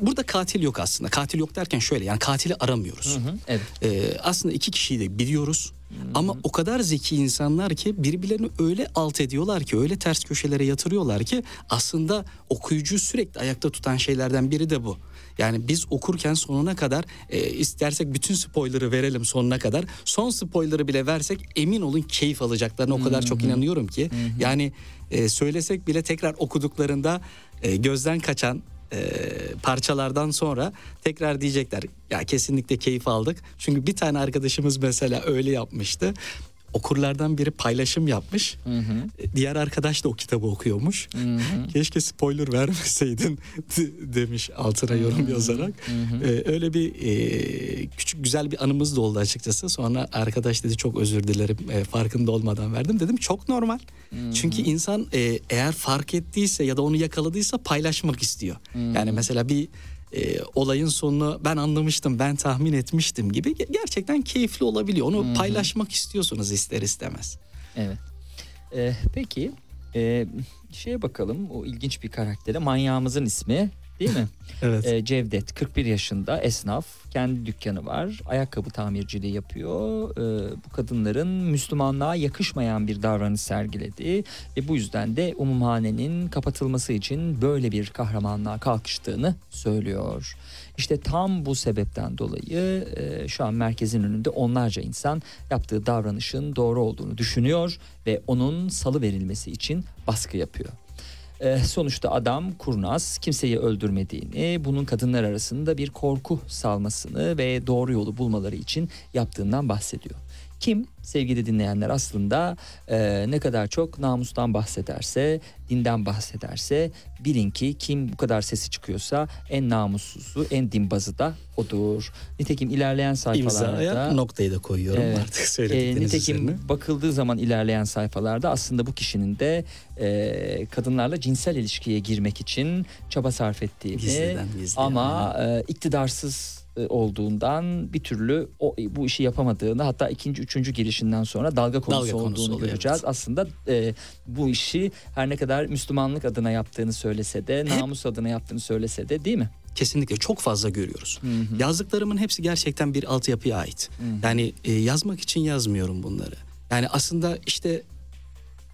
burada katil yok aslında katil yok derken şöyle yani katili aramıyoruz. Hı hı, evet. E, aslında iki kişiyi de biliyoruz ama o kadar zeki insanlar ki birbirlerini öyle alt ediyorlar ki öyle ters köşelere yatırıyorlar ki aslında okuyucu sürekli ayakta tutan şeylerden biri de bu. Yani biz okurken sonuna kadar e, istersek bütün spoiler'ı verelim sonuna kadar. Son spoiler'ı bile versek emin olun keyif alacaklarına o kadar çok inanıyorum ki. Yani e, söylesek bile tekrar okuduklarında e, gözden kaçan e, parçalardan sonra tekrar diyecekler ya kesinlikle keyif aldık. Çünkü bir tane arkadaşımız mesela öyle yapmıştı. Okurlardan biri paylaşım yapmış. E, Diğer arkadaş da o kitabı okuyormuş. Keşke spoiler vermeseydin de- demiş altına yorum yazarak. E, öyle bir e, küçük güzel bir anımız da oldu açıkçası. Sonra arkadaş dedi çok özür dilerim e, farkında olmadan verdim. Dedim çok normal. Çünkü insan e, eğer fark ettiyse ya da onu yakaladıysa paylaşmak istiyor. Yani mesela bir e, olayın sonunu ben anlamıştım, ben tahmin etmiştim gibi ge- gerçekten keyifli olabiliyor. Onu paylaşmak istiyorsunuz ister istemez. Evet. Ee, peki e, şeye bakalım o ilginç bir karaktere manyağımızın ismi değil mi? Evet. Ee, Cevdet 41 yaşında esnaf kendi dükkanı var ayakkabı tamirciliği yapıyor Ee, bu kadınların Müslümanlığa yakışmayan bir davranış sergiledi ve bu yüzden de umumhanenin kapatılması için böyle bir kahramanlığa kalkıştığını söylüyor. İşte tam bu sebepten dolayı e, şu an merkezin önünde onlarca insan yaptığı davranışın doğru olduğunu düşünüyor ve onun salı verilmesi için baskı yapıyor. Ee, sonuçta adam kurnaz, kimseyi öldürmediğini, bunun kadınlar arasında bir korku salmasını ve doğru yolu bulmaları için yaptığından bahsediyor. Kim sevgili dinleyenler aslında e, ne kadar çok namustan bahsederse, dinden bahsederse bilin ki kim bu kadar sesi çıkıyorsa en namussuzu, en dinbazı da odur. Nitekim ilerleyen sayfalarda... İmzaya noktayı da koyuyorum Evet. artık E, söyledikleriniz nitekim üzerine. bakıldığı zaman ilerleyen sayfalarda aslında bu kişinin de e, kadınlarla cinsel ilişkiye girmek için çaba sarf ettiğini Gizliden gizliye, ama e, iktidarsız e, olduğundan bir türlü o bu işi yapamadığını hatta ikinci üçüncü gelişinden sonra dalga konusu Dalga konusu olduğunu oluyor, göreceğiz. evet. Aslında e, bu işi her ne kadar Müslümanlık adına yaptığını söylese de namus adına yaptığını söylese de değil mi? Kesinlikle çok fazla görüyoruz. Yazdıklarımın hepsi gerçekten bir altyapıya ait. Yani e, yazmak için yazmıyorum bunları. Yani aslında işte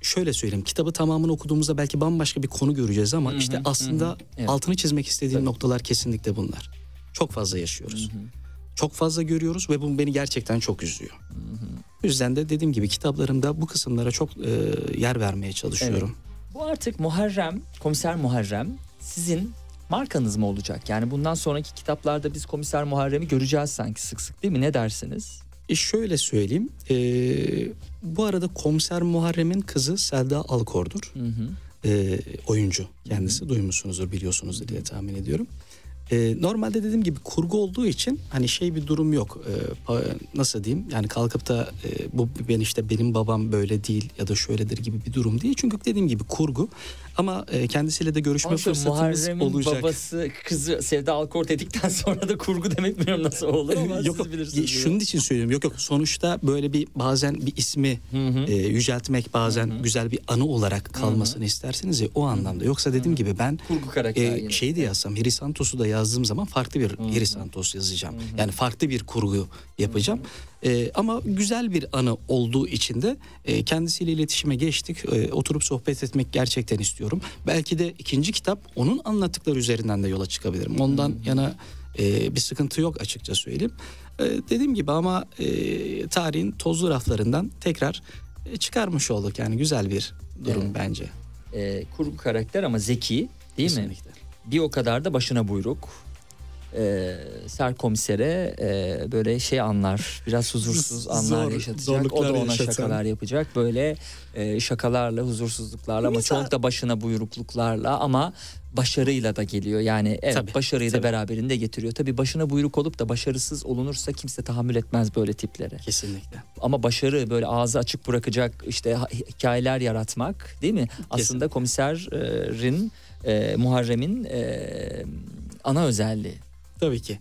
şöyle söyleyeyim kitabı tamamını okuduğumuzda belki bambaşka bir konu göreceğiz ama işte aslında Evet. altını çizmek istediğim Tabii. noktalar kesinlikle bunlar. Çok fazla yaşıyoruz. Çok fazla görüyoruz ve bu beni gerçekten çok üzüyor. O yüzden de dediğim gibi kitaplarımda bu kısımlara çok e, yer vermeye çalışıyorum. Bu artık Muharrem, komiser Muharrem sizin markanız mı olacak? Yani bundan sonraki kitaplarda biz komiser Muharrem'i göreceğiz sanki sık sık değil mi? Ne dersiniz? E şöyle söyleyeyim. e, bu arada Komiser Muharrem'in kızı Selda Alkor'dur. E, oyuncu kendisi. Duymuşsunuzdur, biliyorsunuzdur diye tahmin ediyorum. E, normalde dediğim gibi kurgu olduğu için hani şey bir durum yok. E, nasıl diyeyim? Yani kalkıp da e, bu ben işte benim babam böyle değil ya da şöyledir gibi bir durum değil. Çünkü dediğim gibi kurgu. Ama e, kendisiyle de görüşme Ama fırsatımız olacak. babası kızı Sevda Alkort dedikten sonra da kurgu demek bilmiyorum nasıl olur. Ama yok. Siz bilirsiniz. şunun için söylüyorum. Yok yok. Sonuçta böyle bir bazen bir ismi e, yüceltmek bazen güzel bir anı olarak kalmasını istersiniz ya o anlamda. Yoksa dediğim gibi ben Kurgu e, şeyi de yazsam Hiri Santos'u da yazdığım zaman farklı bir Hiri Santos yazacağım. Yani farklı bir kurgu yapacağım E, ama güzel bir anı olduğu için de e, kendisiyle iletişime geçtik E, oturup sohbet etmek gerçekten istiyorum belki de ikinci kitap onun anlattıkları üzerinden de yola çıkabilirim ondan yana e, bir sıkıntı yok açıkça söyleyeyim. E, dediğim gibi ama e, tarihin tozlu raflarından tekrar e, çıkarmış olduk yani güzel bir durum Evet. bence. Ee, kurgu karakter ama zeki değil mi? Kesinlikle. Bir o kadar da başına buyruk. Ee, serkomisere e, böyle şey anlar biraz huzursuz anlar Zor- yaşatacak o da ona yaşatan. şakalar yapacak böyle e, şakalarla huzursuzluklarla ama çok da başına buyrukluklarla ama başarıyla da geliyor yani evet Tabii, başarıyı da tabii. beraberinde getiriyor tabii başına buyruk olup da başarısız olunursa kimse tahammül etmez böyle tiplere Kesinlikle. ama başarı böyle ağzı açık bırakacak işte hikayeler yaratmak değil mi? Aslında komiserin e, Muharrem'in e, ana özelliği. Tabii ki.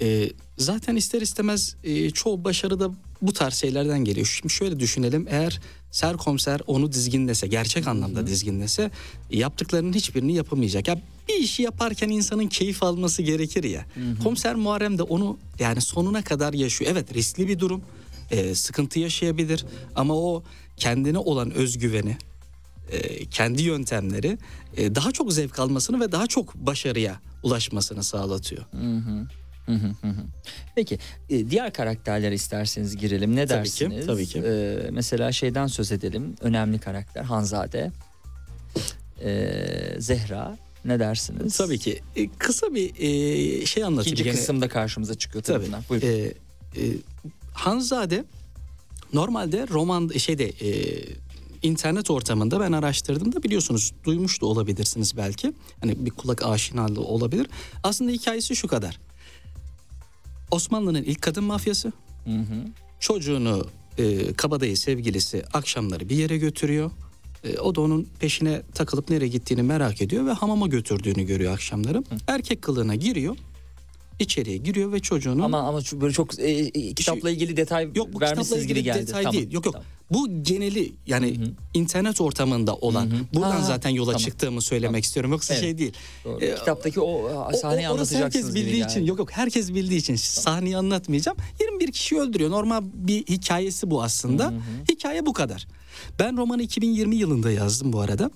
E, zaten ister istemez e, çoğu başarıda bu tarz şeylerden geliyor. Şimdi şöyle düşünelim eğer serkomiser onu dizginlese gerçek anlamda dizginlese yaptıklarının hiçbirini yapamayacak. Ya bir işi yaparken insanın keyif alması gerekir ya. Komiser Muharrem de onu yani sonuna kadar yaşıyor. Evet riskli bir durum. e, sıkıntı yaşayabilir ama o kendine olan özgüveni e, kendi yöntemleri e, daha çok zevk almasını ve daha çok başarıya ulaşmasını sağlatıyor. Hı hı. Peki e, diğer karakterlere isterseniz girelim ne Tabii ki, dersiniz? tabii ki. E, mesela şeyden söz edelim önemli karakter Hanzade, E, Zehra ne dersiniz? Tabii ki. E, kısa bir e, şey anlatayım. İkinci gene. kısımda karşımıza çıkıyor tabii, Tabii. Buyurun. E, e, Hanzade Normalde roman şeyde e, internet ortamında ben araştırdığımda biliyorsunuz duymuş da olabilirsiniz belki. Hani bir kulak aşinalığı olabilir. Aslında hikayesi şu kadar. Osmanlı'nın ilk kadın mafyası. Çocuğunu e, kabadayı sevgilisi akşamları bir yere götürüyor. E, o da onun peşine takılıp nereye gittiğini merak ediyor ve hamama götürdüğünü görüyor akşamları. Erkek kılığına giriyor. içeriye giriyor ve çocuğunu Ama ama böyle çok e, e, kitapla ilgili detay Yok bu vermişsiniz gibi geldi. detay Tamam, değil. Yok yok. tamam. Bu geneli yani internet ortamında olan. Buradan Ha, zaten yola tamam. çıktığımı söylemek istiyorum. Yoksa Evet. şey değil. Doğru. Ee, Kitaptaki o O- sahneyi o- herkes anlatacaksınız gibi bildiği için geldi. yok yok herkes bildiği için sahneyi anlatmayacağım. 21 kişi öldürüyor. Normal bir hikayesi bu aslında. Hikaye bu kadar. Ben romanı 2020 yılında yazdım bu arada.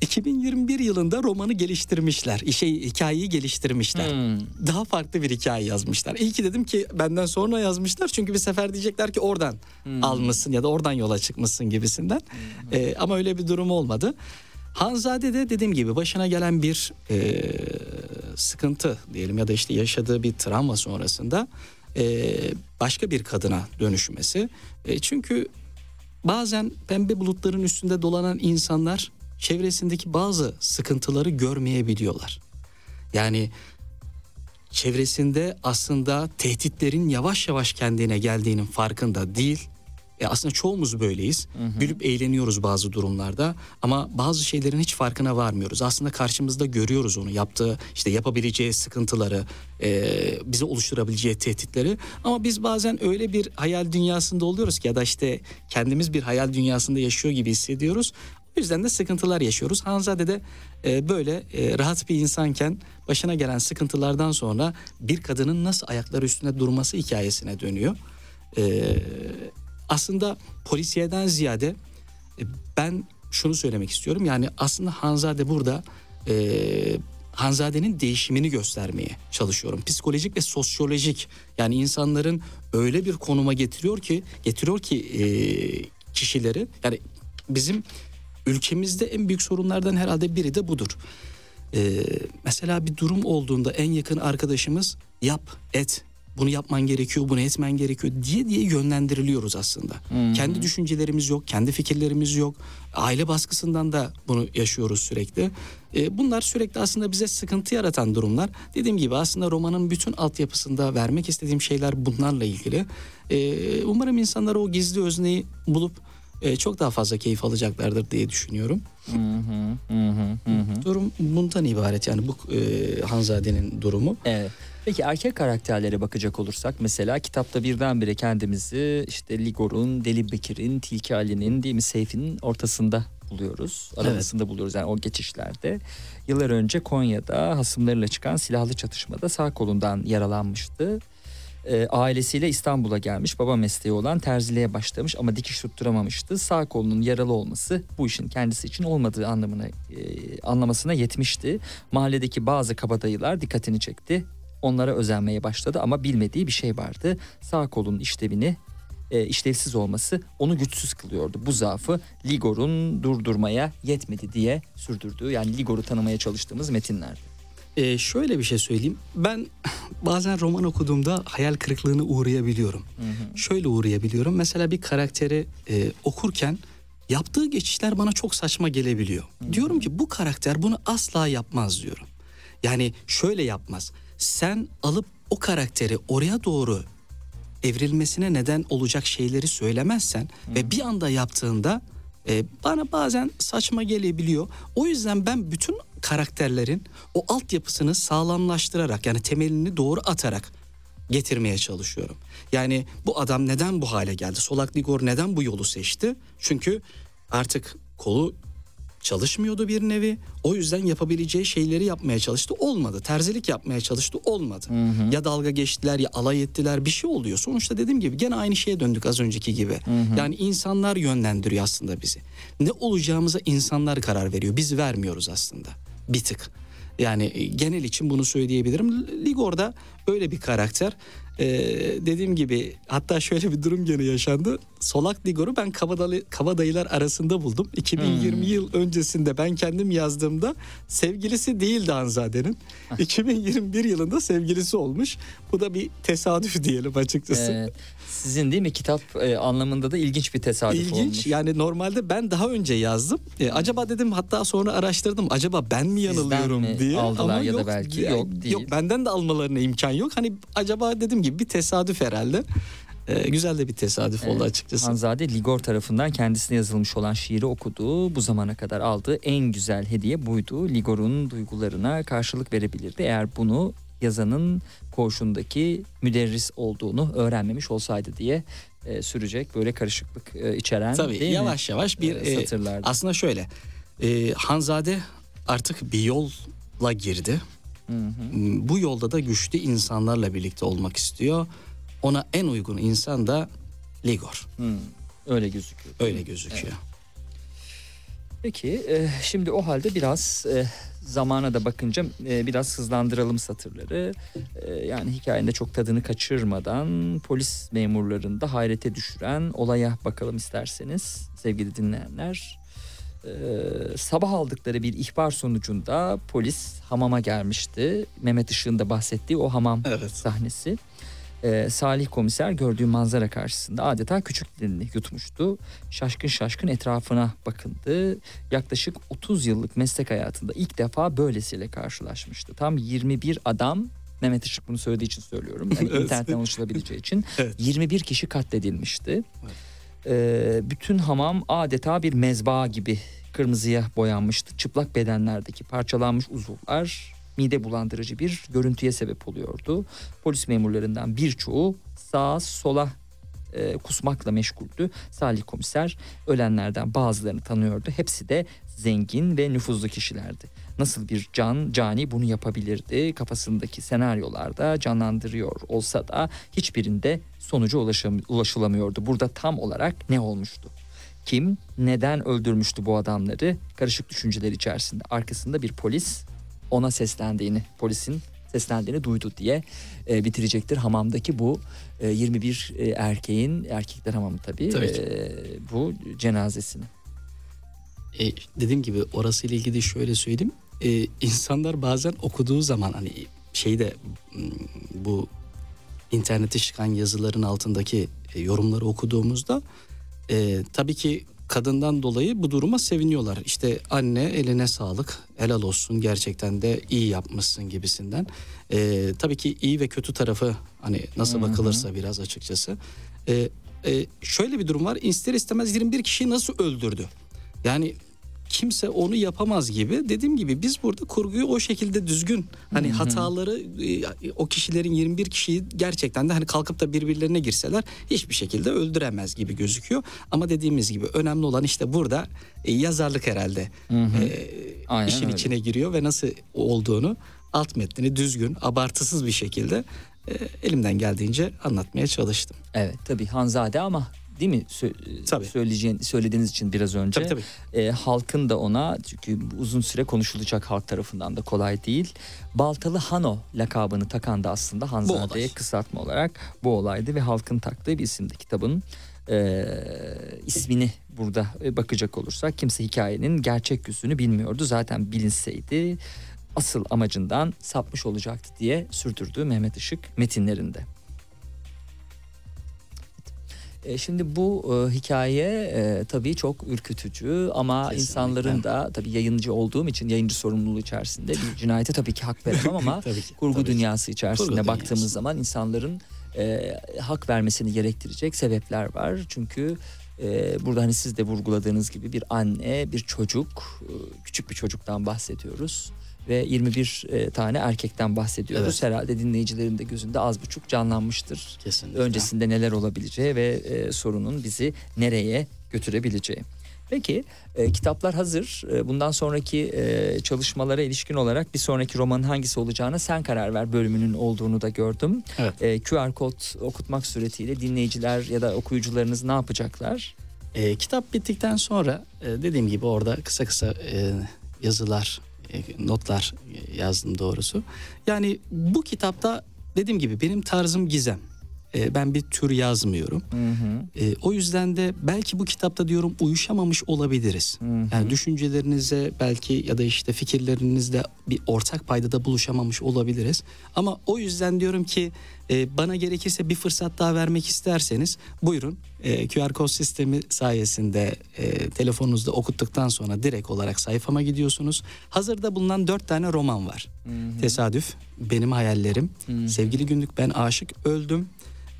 2021 yılında romanı geliştirmişler. Şey hikayeyi geliştirmişler. Hmm. Daha farklı bir hikaye yazmışlar. İyi ki dedim ki benden sonra yazmışlar. Çünkü bir sefer diyecekler ki oradan Hmm. almışsın ya da oradan yola çıkmışsın gibisinden. Ee, ama öyle bir durum olmadı. Hanzade de dediğim gibi başına gelen bir e, sıkıntı diyelim ya da işte yaşadığı bir travma sonrasında e, başka bir kadına dönüşmesi. E, çünkü bazen pembe bulutların üstünde dolanan insanlar çevresindeki bazı sıkıntıları görmeyebiliyorlar. Yani çevresinde aslında tehditlerin yavaş yavaş kendine geldiğinin farkında değil. E aslında çoğumuz böyleyiz. Gülüp eğleniyoruz bazı durumlarda ama bazı şeylerin hiç farkına varmıyoruz. Aslında karşımızda görüyoruz onu yaptığı işte yapabileceği sıkıntıları, e, bize oluşturabileceği tehditleri. Ama biz bazen öyle bir hayal dünyasında oluyoruz ki ya da işte kendimiz bir hayal dünyasında yaşıyor gibi hissediyoruz. O yüzden de sıkıntılar yaşıyoruz. Hanzade de e, böyle e, rahat bir insanken başına gelen sıkıntılardan sonra bir kadının nasıl ayakları üstünde durması hikayesine dönüyor. E, aslında polisiyeden ziyade e, ben şunu söylemek istiyorum. Yani aslında Hanzade burada e, Hanzade'nin değişimini göstermeye çalışıyorum. Psikolojik ve sosyolojik yani insanların öyle bir konuma getiriyor ki getiriyor ki e, kişileri yani bizim ülkemizde en büyük sorunlardan herhalde biri de budur. Ee, mesela bir durum olduğunda en yakın arkadaşımız yap, et, bunu yapman gerekiyor, bunu etmen gerekiyor diye diye yönlendiriliyoruz aslında. Kendi düşüncelerimiz yok, kendi fikirlerimiz yok. Aile baskısından da bunu yaşıyoruz sürekli. Ee, bunlar sürekli aslında bize sıkıntı yaratan durumlar. Dediğim gibi aslında romanın bütün altyapısında vermek istediğim şeyler bunlarla ilgili. Ee, umarım insanlar o gizli özneyi bulup e, çok daha fazla keyif alacaklardır diye düşünüyorum. Durum bundan ibaret yani bu e, Hanzade'nin durumu. Evet. Peki erkek karakterlere bakacak olursak mesela kitapta birdenbire kendimizi işte Ligor'un, Deli Bekir'in, Tilki Ali'nin değil mi Seyfi'nin ortasında buluyoruz. Arasında buluyoruz yani o geçişlerde. Yıllar önce Konya'da hasımlarıyla çıkan silahlı çatışmada sağ kolundan yaralanmıştı. Ee, ailesiyle İstanbul'a gelmiş baba mesleği olan terziliğe başlamış ama dikiş tutturamamıştı. Sağ kolunun yaralı olması bu işin kendisi için olmadığı anlamına e, anlamasına yetmişti. Mahalledeki bazı kabadayılar dikkatini çekti. Onlara özenmeye başladı ama bilmediği bir şey vardı. Sağ kolun işlevini e, işlevsiz olması onu güçsüz kılıyordu. Bu zaafı Ligor'un durdurmaya yetmedi diye sürdürdüğü yani Ligor'u tanımaya çalıştığımız metinler. E, şöyle bir şey söyleyeyim. Ben bazen roman okuduğumda hayal kırıklığına uğrayabiliyorum. Şöyle uğrayabiliyorum. Mesela bir karakteri e, okurken yaptığı geçişler bana çok saçma gelebiliyor. Diyorum ki bu karakter bunu asla yapmaz diyorum. Yani şöyle yapmaz. Sen alıp o karakteri oraya doğru evrilmesine neden olacak şeyleri söylemezsen ve bir anda yaptığında e, bana bazen saçma gelebiliyor. O yüzden ben bütün karakterlerin o altyapısını sağlamlaştırarak yani temelini doğru atarak getirmeye çalışıyorum. Yani bu adam neden bu hale geldi? Solak Ligor neden bu yolu seçti? Çünkü artık kolu çalışmıyordu bir nevi. O yüzden yapabileceği şeyleri yapmaya çalıştı. Olmadı. Terzilik yapmaya çalıştı. Olmadı. Ya dalga geçtiler ya alay ettiler. Bir şey oluyor. Sonuçta dediğim gibi gene aynı şeye döndük az önceki gibi. Yani insanlar yönlendiriyor aslında bizi. Ne olacağımıza insanlar karar veriyor. Biz vermiyoruz aslında. Bir tık. Yani e, genel için bunu söyleyebilirim. Ligor'da öyle bir karakter. Ee, dediğim gibi hatta şöyle bir durum gene yaşandı. Solak Ligor'u ben Kabadayı, Kabadayılar arasında buldum. 2020 yıl öncesinde ben kendim yazdığımda sevgilisi değildi Hanzade'nin. 2021 yılında sevgilisi olmuş. Bu da bir tesadüf diyelim açıkçası. Ee, sizin değil mi kitap e, anlamında da ilginç bir tesadüf İlginç olmuş. yani normalde ben daha önce yazdım. E, acaba dedim hatta sonra araştırdım. Acaba ben mi Sizden yanılıyorum mi diye. aldılar ya da yok, belki? ya- Yok, değil. Yok benden de almalarına imkan yok. Hani acaba dediğim gibi bir tesadüf herhalde. E, güzel de bir tesadüf oldu Evet, açıkçası. Hanzade Ligor tarafından kendisine yazılmış olan şiiri okudu. Bu zamana kadar aldığı en güzel hediye buydu. Ligor'un duygularına karşılık verebilirdi. Eğer bunu yazanın koğuşundaki müderris olduğunu öğrenmemiş olsaydı diye e, sürecek böyle karışıklık e, içeren Tabii değil mi? yavaş yavaş bir E, e, satırlarda. aslında şöyle. E, Hanzade artık bir yolla girdi. Bu yolda da güçlü insanlarla birlikte olmak istiyor. Ona en uygun insan da Ligor. Hı, öyle gözüküyor. Öyle gözüküyor. Peki e, şimdi o halde biraz e, zamana da bakınca e, biraz hızlandıralım satırları. E, yani hikayenin de çok tadını kaçırmadan polis memurlarını da hayrete düşüren olaya bakalım isterseniz sevgili dinleyenler. E, sabah aldıkları bir ihbar sonucunda polis hamama gelmişti. Mehmet Işık'ın da bahsettiği o hamam Evet. sahnesi. Ee, Salih komiser gördüğü manzara karşısında adeta küçük dilini yutmuştu. Şaşkın şaşkın etrafına bakındı. Yaklaşık 30 yıllık meslek hayatında ilk defa böylesiyle karşılaşmıştı. Tam 21 adam Mehmet Işık bunu söylediği için söylüyorum. Yani Evet. internetten ulaşılabileceği için Evet. 21 kişi katledilmişti. Ee, bütün hamam adeta bir mezba gibi kırmızıya boyanmıştı. Çıplak bedenlerdeki parçalanmış uzuvlar mide bulandırıcı bir görüntüye sebep oluyordu. Polis memurlarından birçoğu sağa sola e, kusmakla meşguldü. Salih komiser ölenlerden bazılarını tanıyordu. Hepsi de zengin ve nüfuzlu kişilerdi. Nasıl bir can cani bunu yapabilirdi kafasındaki senaryolarda canlandırıyor olsa da hiçbirinde sonuca ulaşam- ulaşılamıyordu. Burada tam olarak ne olmuştu? Kim neden öldürmüştü bu adamları? Karışık düşünceler içerisinde arkasında bir polis ona seslendiğini, polisin seslendiğini duydu diye e, bitirecektir hamamdaki bu e, 21 e, erkeğin erkekler hamamı tabii, Tabii e, bu cenazesini. E, dediğim gibi orası ile ilgili şöyle söyleyeyim. E, insanlar bazen okuduğu zaman hani şeyde m, bu internete çıkan yazıların altındaki e, yorumları okuduğumuzda e, tabii ki kadından dolayı bu duruma seviniyorlar. İşte anne eline sağlık, helal olsun gerçekten de iyi yapmışsın gibisinden. E, tabii ki iyi ve kötü tarafı hani nasıl bakılırsa biraz açıkçası. E, e, şöyle bir durum var. İster istemez 21 kişiyi nasıl öldürdü? Yani kimse onu yapamaz gibi. Dediğim gibi biz burada kurguyu o şekilde düzgün hani hataları e, o kişilerin 21 kişiyi gerçekten de hani kalkıp da birbirlerine girseler hiçbir şekilde öldüremez gibi gözüküyor. Ama dediğimiz gibi önemli olan işte burada e, yazarlık herhalde e, Aynen işin öyle. içine giriyor ve nasıl olduğunu alt metnini düzgün, abartısız bir şekilde e, elimden geldiğince anlatmaya çalıştım. Evet tabii Hanzade ama değil mi Sö- Tabii. söyleyeceğin söylediğiniz için biraz önce Tabii, tabii. E, halkın da ona çünkü uzun süre konuşulacak halk tarafından da kolay değil. Baltalı Hano lakabını takan da aslında Hanzade'ye kısaltma olarak bu olaydı ve halkın taktığı bir isimdi kitabın. e, ismini burada e, bakacak olursak kimse hikayenin gerçek yüzünü bilmiyordu. Zaten bilinseydi asıl amacından sapmış olacaktı diye sürdürdü Mehmet Işık metinlerinde. E, Şimdi bu e, hikaye e, tabii çok ürkütücü ama Kesinlikle. insanların da tabii yayıncı olduğum için yayıncı sorumluluğu içerisinde bir cinayete tabii ki hak veremem ama Tabii ki, kurgu tabii dünyası içerisinde Kurgu baktığımız dünyası. zaman insanların e, hak vermesini gerektirecek sebepler var. Çünkü e, burada hani siz de vurguladığınız gibi bir anne, bir çocuk, e, küçük bir çocuktan bahsediyoruz ve 21 e, tane erkekten bahsediyoruz. Evet. Herhalde dinleyicilerin de gözünde az buçuk canlanmıştır Kesinlikle. öncesinde neler olabileceği ve e, sorunun bizi nereye götürebileceği. Peki e, kitaplar hazır. E, bundan sonraki e, çalışmalara ilişkin olarak bir sonraki romanın hangisi olacağına sen karar ver bölümünün olduğunu da gördüm. Evet. E, QR kod okutmak suretiyle dinleyiciler ya da okuyucularınız ne yapacaklar? E, kitap bittikten sonra e, dediğim gibi orada kısa kısa e, yazılar, notlar yazdım doğrusu. Yani bu kitapta dediğim gibi benim tarzım gizem. E, ben bir tür yazmıyorum. E, o yüzden de belki bu kitapta diyorum uyuşamamış olabiliriz. Yani düşüncelerinize belki ya da işte fikirlerinizde bir ortak paydada buluşamamış olabiliriz. Ama o yüzden diyorum ki e, bana gerekirse bir fırsat daha vermek isterseniz buyurun. E, QR kod sistemi sayesinde e, telefonunuzda okuttuktan sonra direkt olarak sayfama gidiyorsunuz. Hazırda bulunan dört tane roman var. Tesadüf, Benim Hayallerim, Sevgili Günlük Ben Aşık Öldüm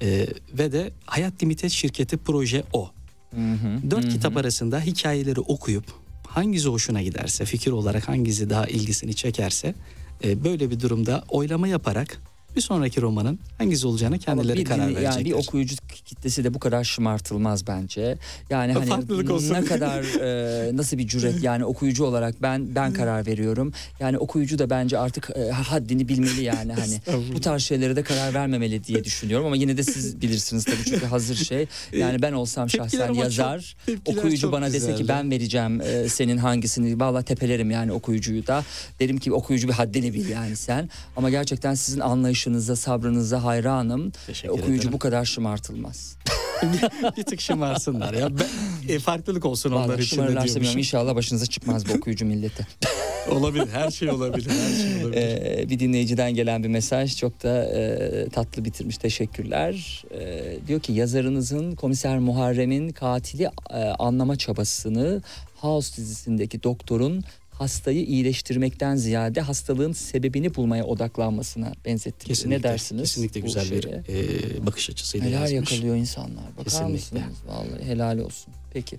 e, ve de Hayat Limited şirketi Proje O. Dört kitap arasında hikayeleri okuyup hangisi hoşuna giderse, fikir olarak hangisi daha ilgisini çekerse e, böyle bir durumda oylama yaparak bir sonraki romanın hangisi olacağını kendileri bir karar verecekler. Yani bir okuyucu kitlesi de bu kadar şımartılmaz bence. Yani hani Farklılık olsun. ne kadar e, nasıl bir cüret yani okuyucu olarak ben ben karar veriyorum. Yani okuyucu da bence artık e, haddini bilmeli yani hani bu tarz şeylere de karar vermemeli diye düşünüyorum ama yine de siz bilirsiniz tabii çünkü hazır şey. Yani ben olsam şahsen çok- yazar. tepkiler okuyucu çok bana dese ki güzeldi. ben vereceğim e, senin hangisini vallahi tepelerim yani okuyucuyu da. Derim ki okuyucu bir haddini bil yani sen. Ama gerçekten sizin anlayışınıza, sabrınıza hayranım. Teşekkür okuyucu ederim. bu kadar şımartılmaz. bir tık şımarsınlar ya. Ben, e, farklılık olsun onlar Vallahi için de diyormuşum. İnşallah başınıza çıkmaz bu okuyucu milleti. olabilir. Her şey olabilir. Her şey olabilir. Ee, bir dinleyiciden gelen bir mesaj çok da e, tatlı bitirmiş. Teşekkürler. Ee, diyor ki yazarınızın komiser Muharrem'in katili e, anlama çabasını House dizisindeki doktorun hastayı iyileştirmekten ziyade hastalığın sebebini bulmaya odaklanmasına benzettik. kesinlikle, ne dersiniz? Kesinlikle güzel bir e, bakış açısıyla Neler yazmış. yakalıyor insanlar. Bakar Kesinlikle. mısınız? Vallahi helal olsun. Peki.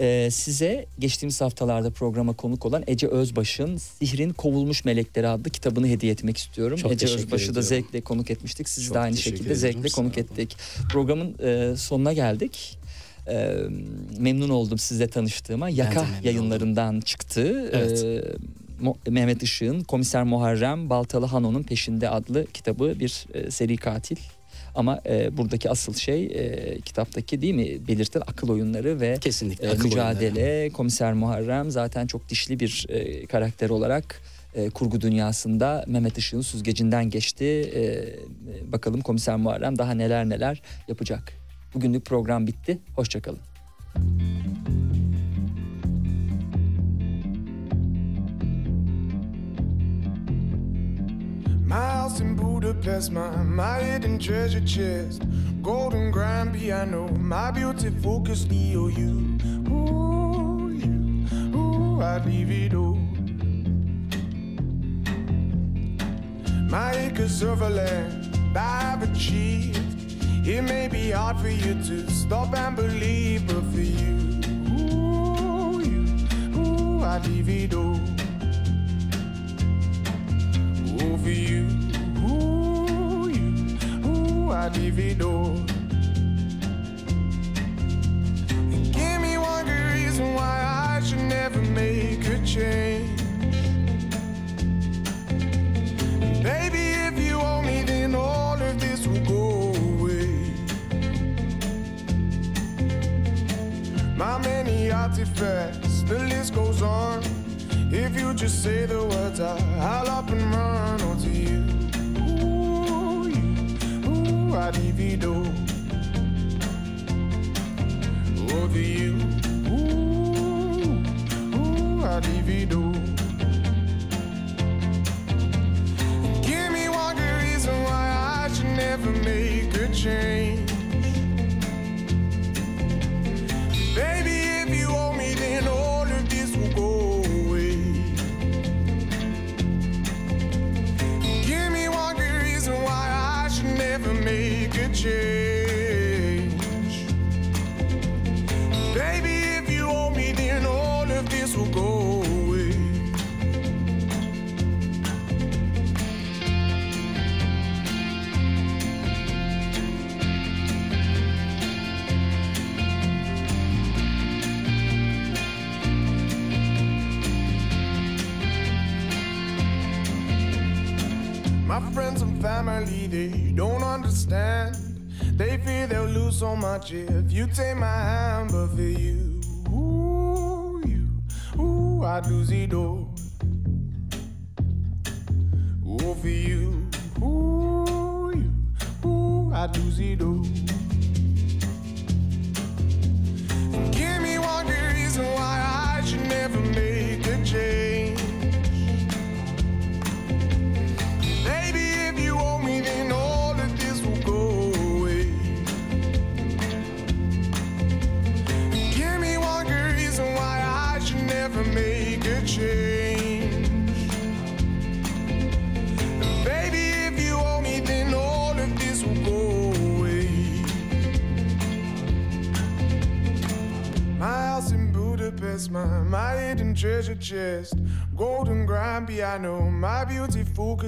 Ee, size geçtiğimiz haftalarda programa konuk olan Ece Özbaş'ın Sihrin Kovulmuş Melekleri adlı kitabını hediye etmek istiyorum. Çok Ece Özbaş'ı da zevkle konuk etmiştik. Sizi Çok de aynı şekilde ediyorum. zevkle konuk ettik. Programın e, sonuna geldik. Ee, memnun oldum sizle tanıştığıma. Yaka yayınlarından çıktı. Evet. Ee, Mo- Mehmet Işık'ın Komiser Muharrem Baltalı Hano'nun peşinde adlı kitabı bir e, seri katil. Ama e, buradaki asıl şey e, kitaptaki değil mi belirtilen akıl oyunları ve Kesinlikle. e, akıl mücadele. oyunları. Komiser Muharrem zaten çok dişli bir e, karakter olarak e, kurgu dünyasında Mehmet Işık'ın süzgecinden geçti. E, e, bakalım Komiser Muharrem daha neler neler yapacak. Bugünlük program bitti. Hoşçakalın. House in Budapest, my, my hidden treasure chest, golden grand piano, my beauty focus EOU. Ooh, you, ooh, I'd leave it all. My acres of land I've achieved. It may be hard for you to stop and believe, but for you, ooh, you, ooh, I'd leave it all over you. Ooh, you, ooh, I leave it all. Give me one good reason why I should never make a change. Many the list goes on. If you just say the words, I'll up and run onto you. Ooh, you, ooh, I divido. Over you, ooh, ooh, I divido. Give me one good reason why I should never make a change. My friends and family, they don't understand. They fear they'll lose so much if you take my hand, but for you, ooh, you, ooh, I'd lose it all.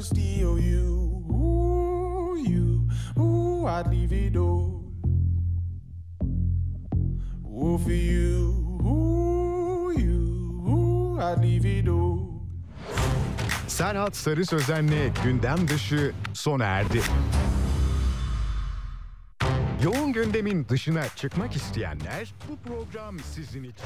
Beautiful Castillo. You, ooh, you, ooh, I'd leave it all. Ooh, for you, ooh, you, ooh, I'd leave it all. Serhat Sarı Sözen'le gündem dışı sona erdi. Yoğun gündemin dışına çıkmak isteyenler bu program sizin için.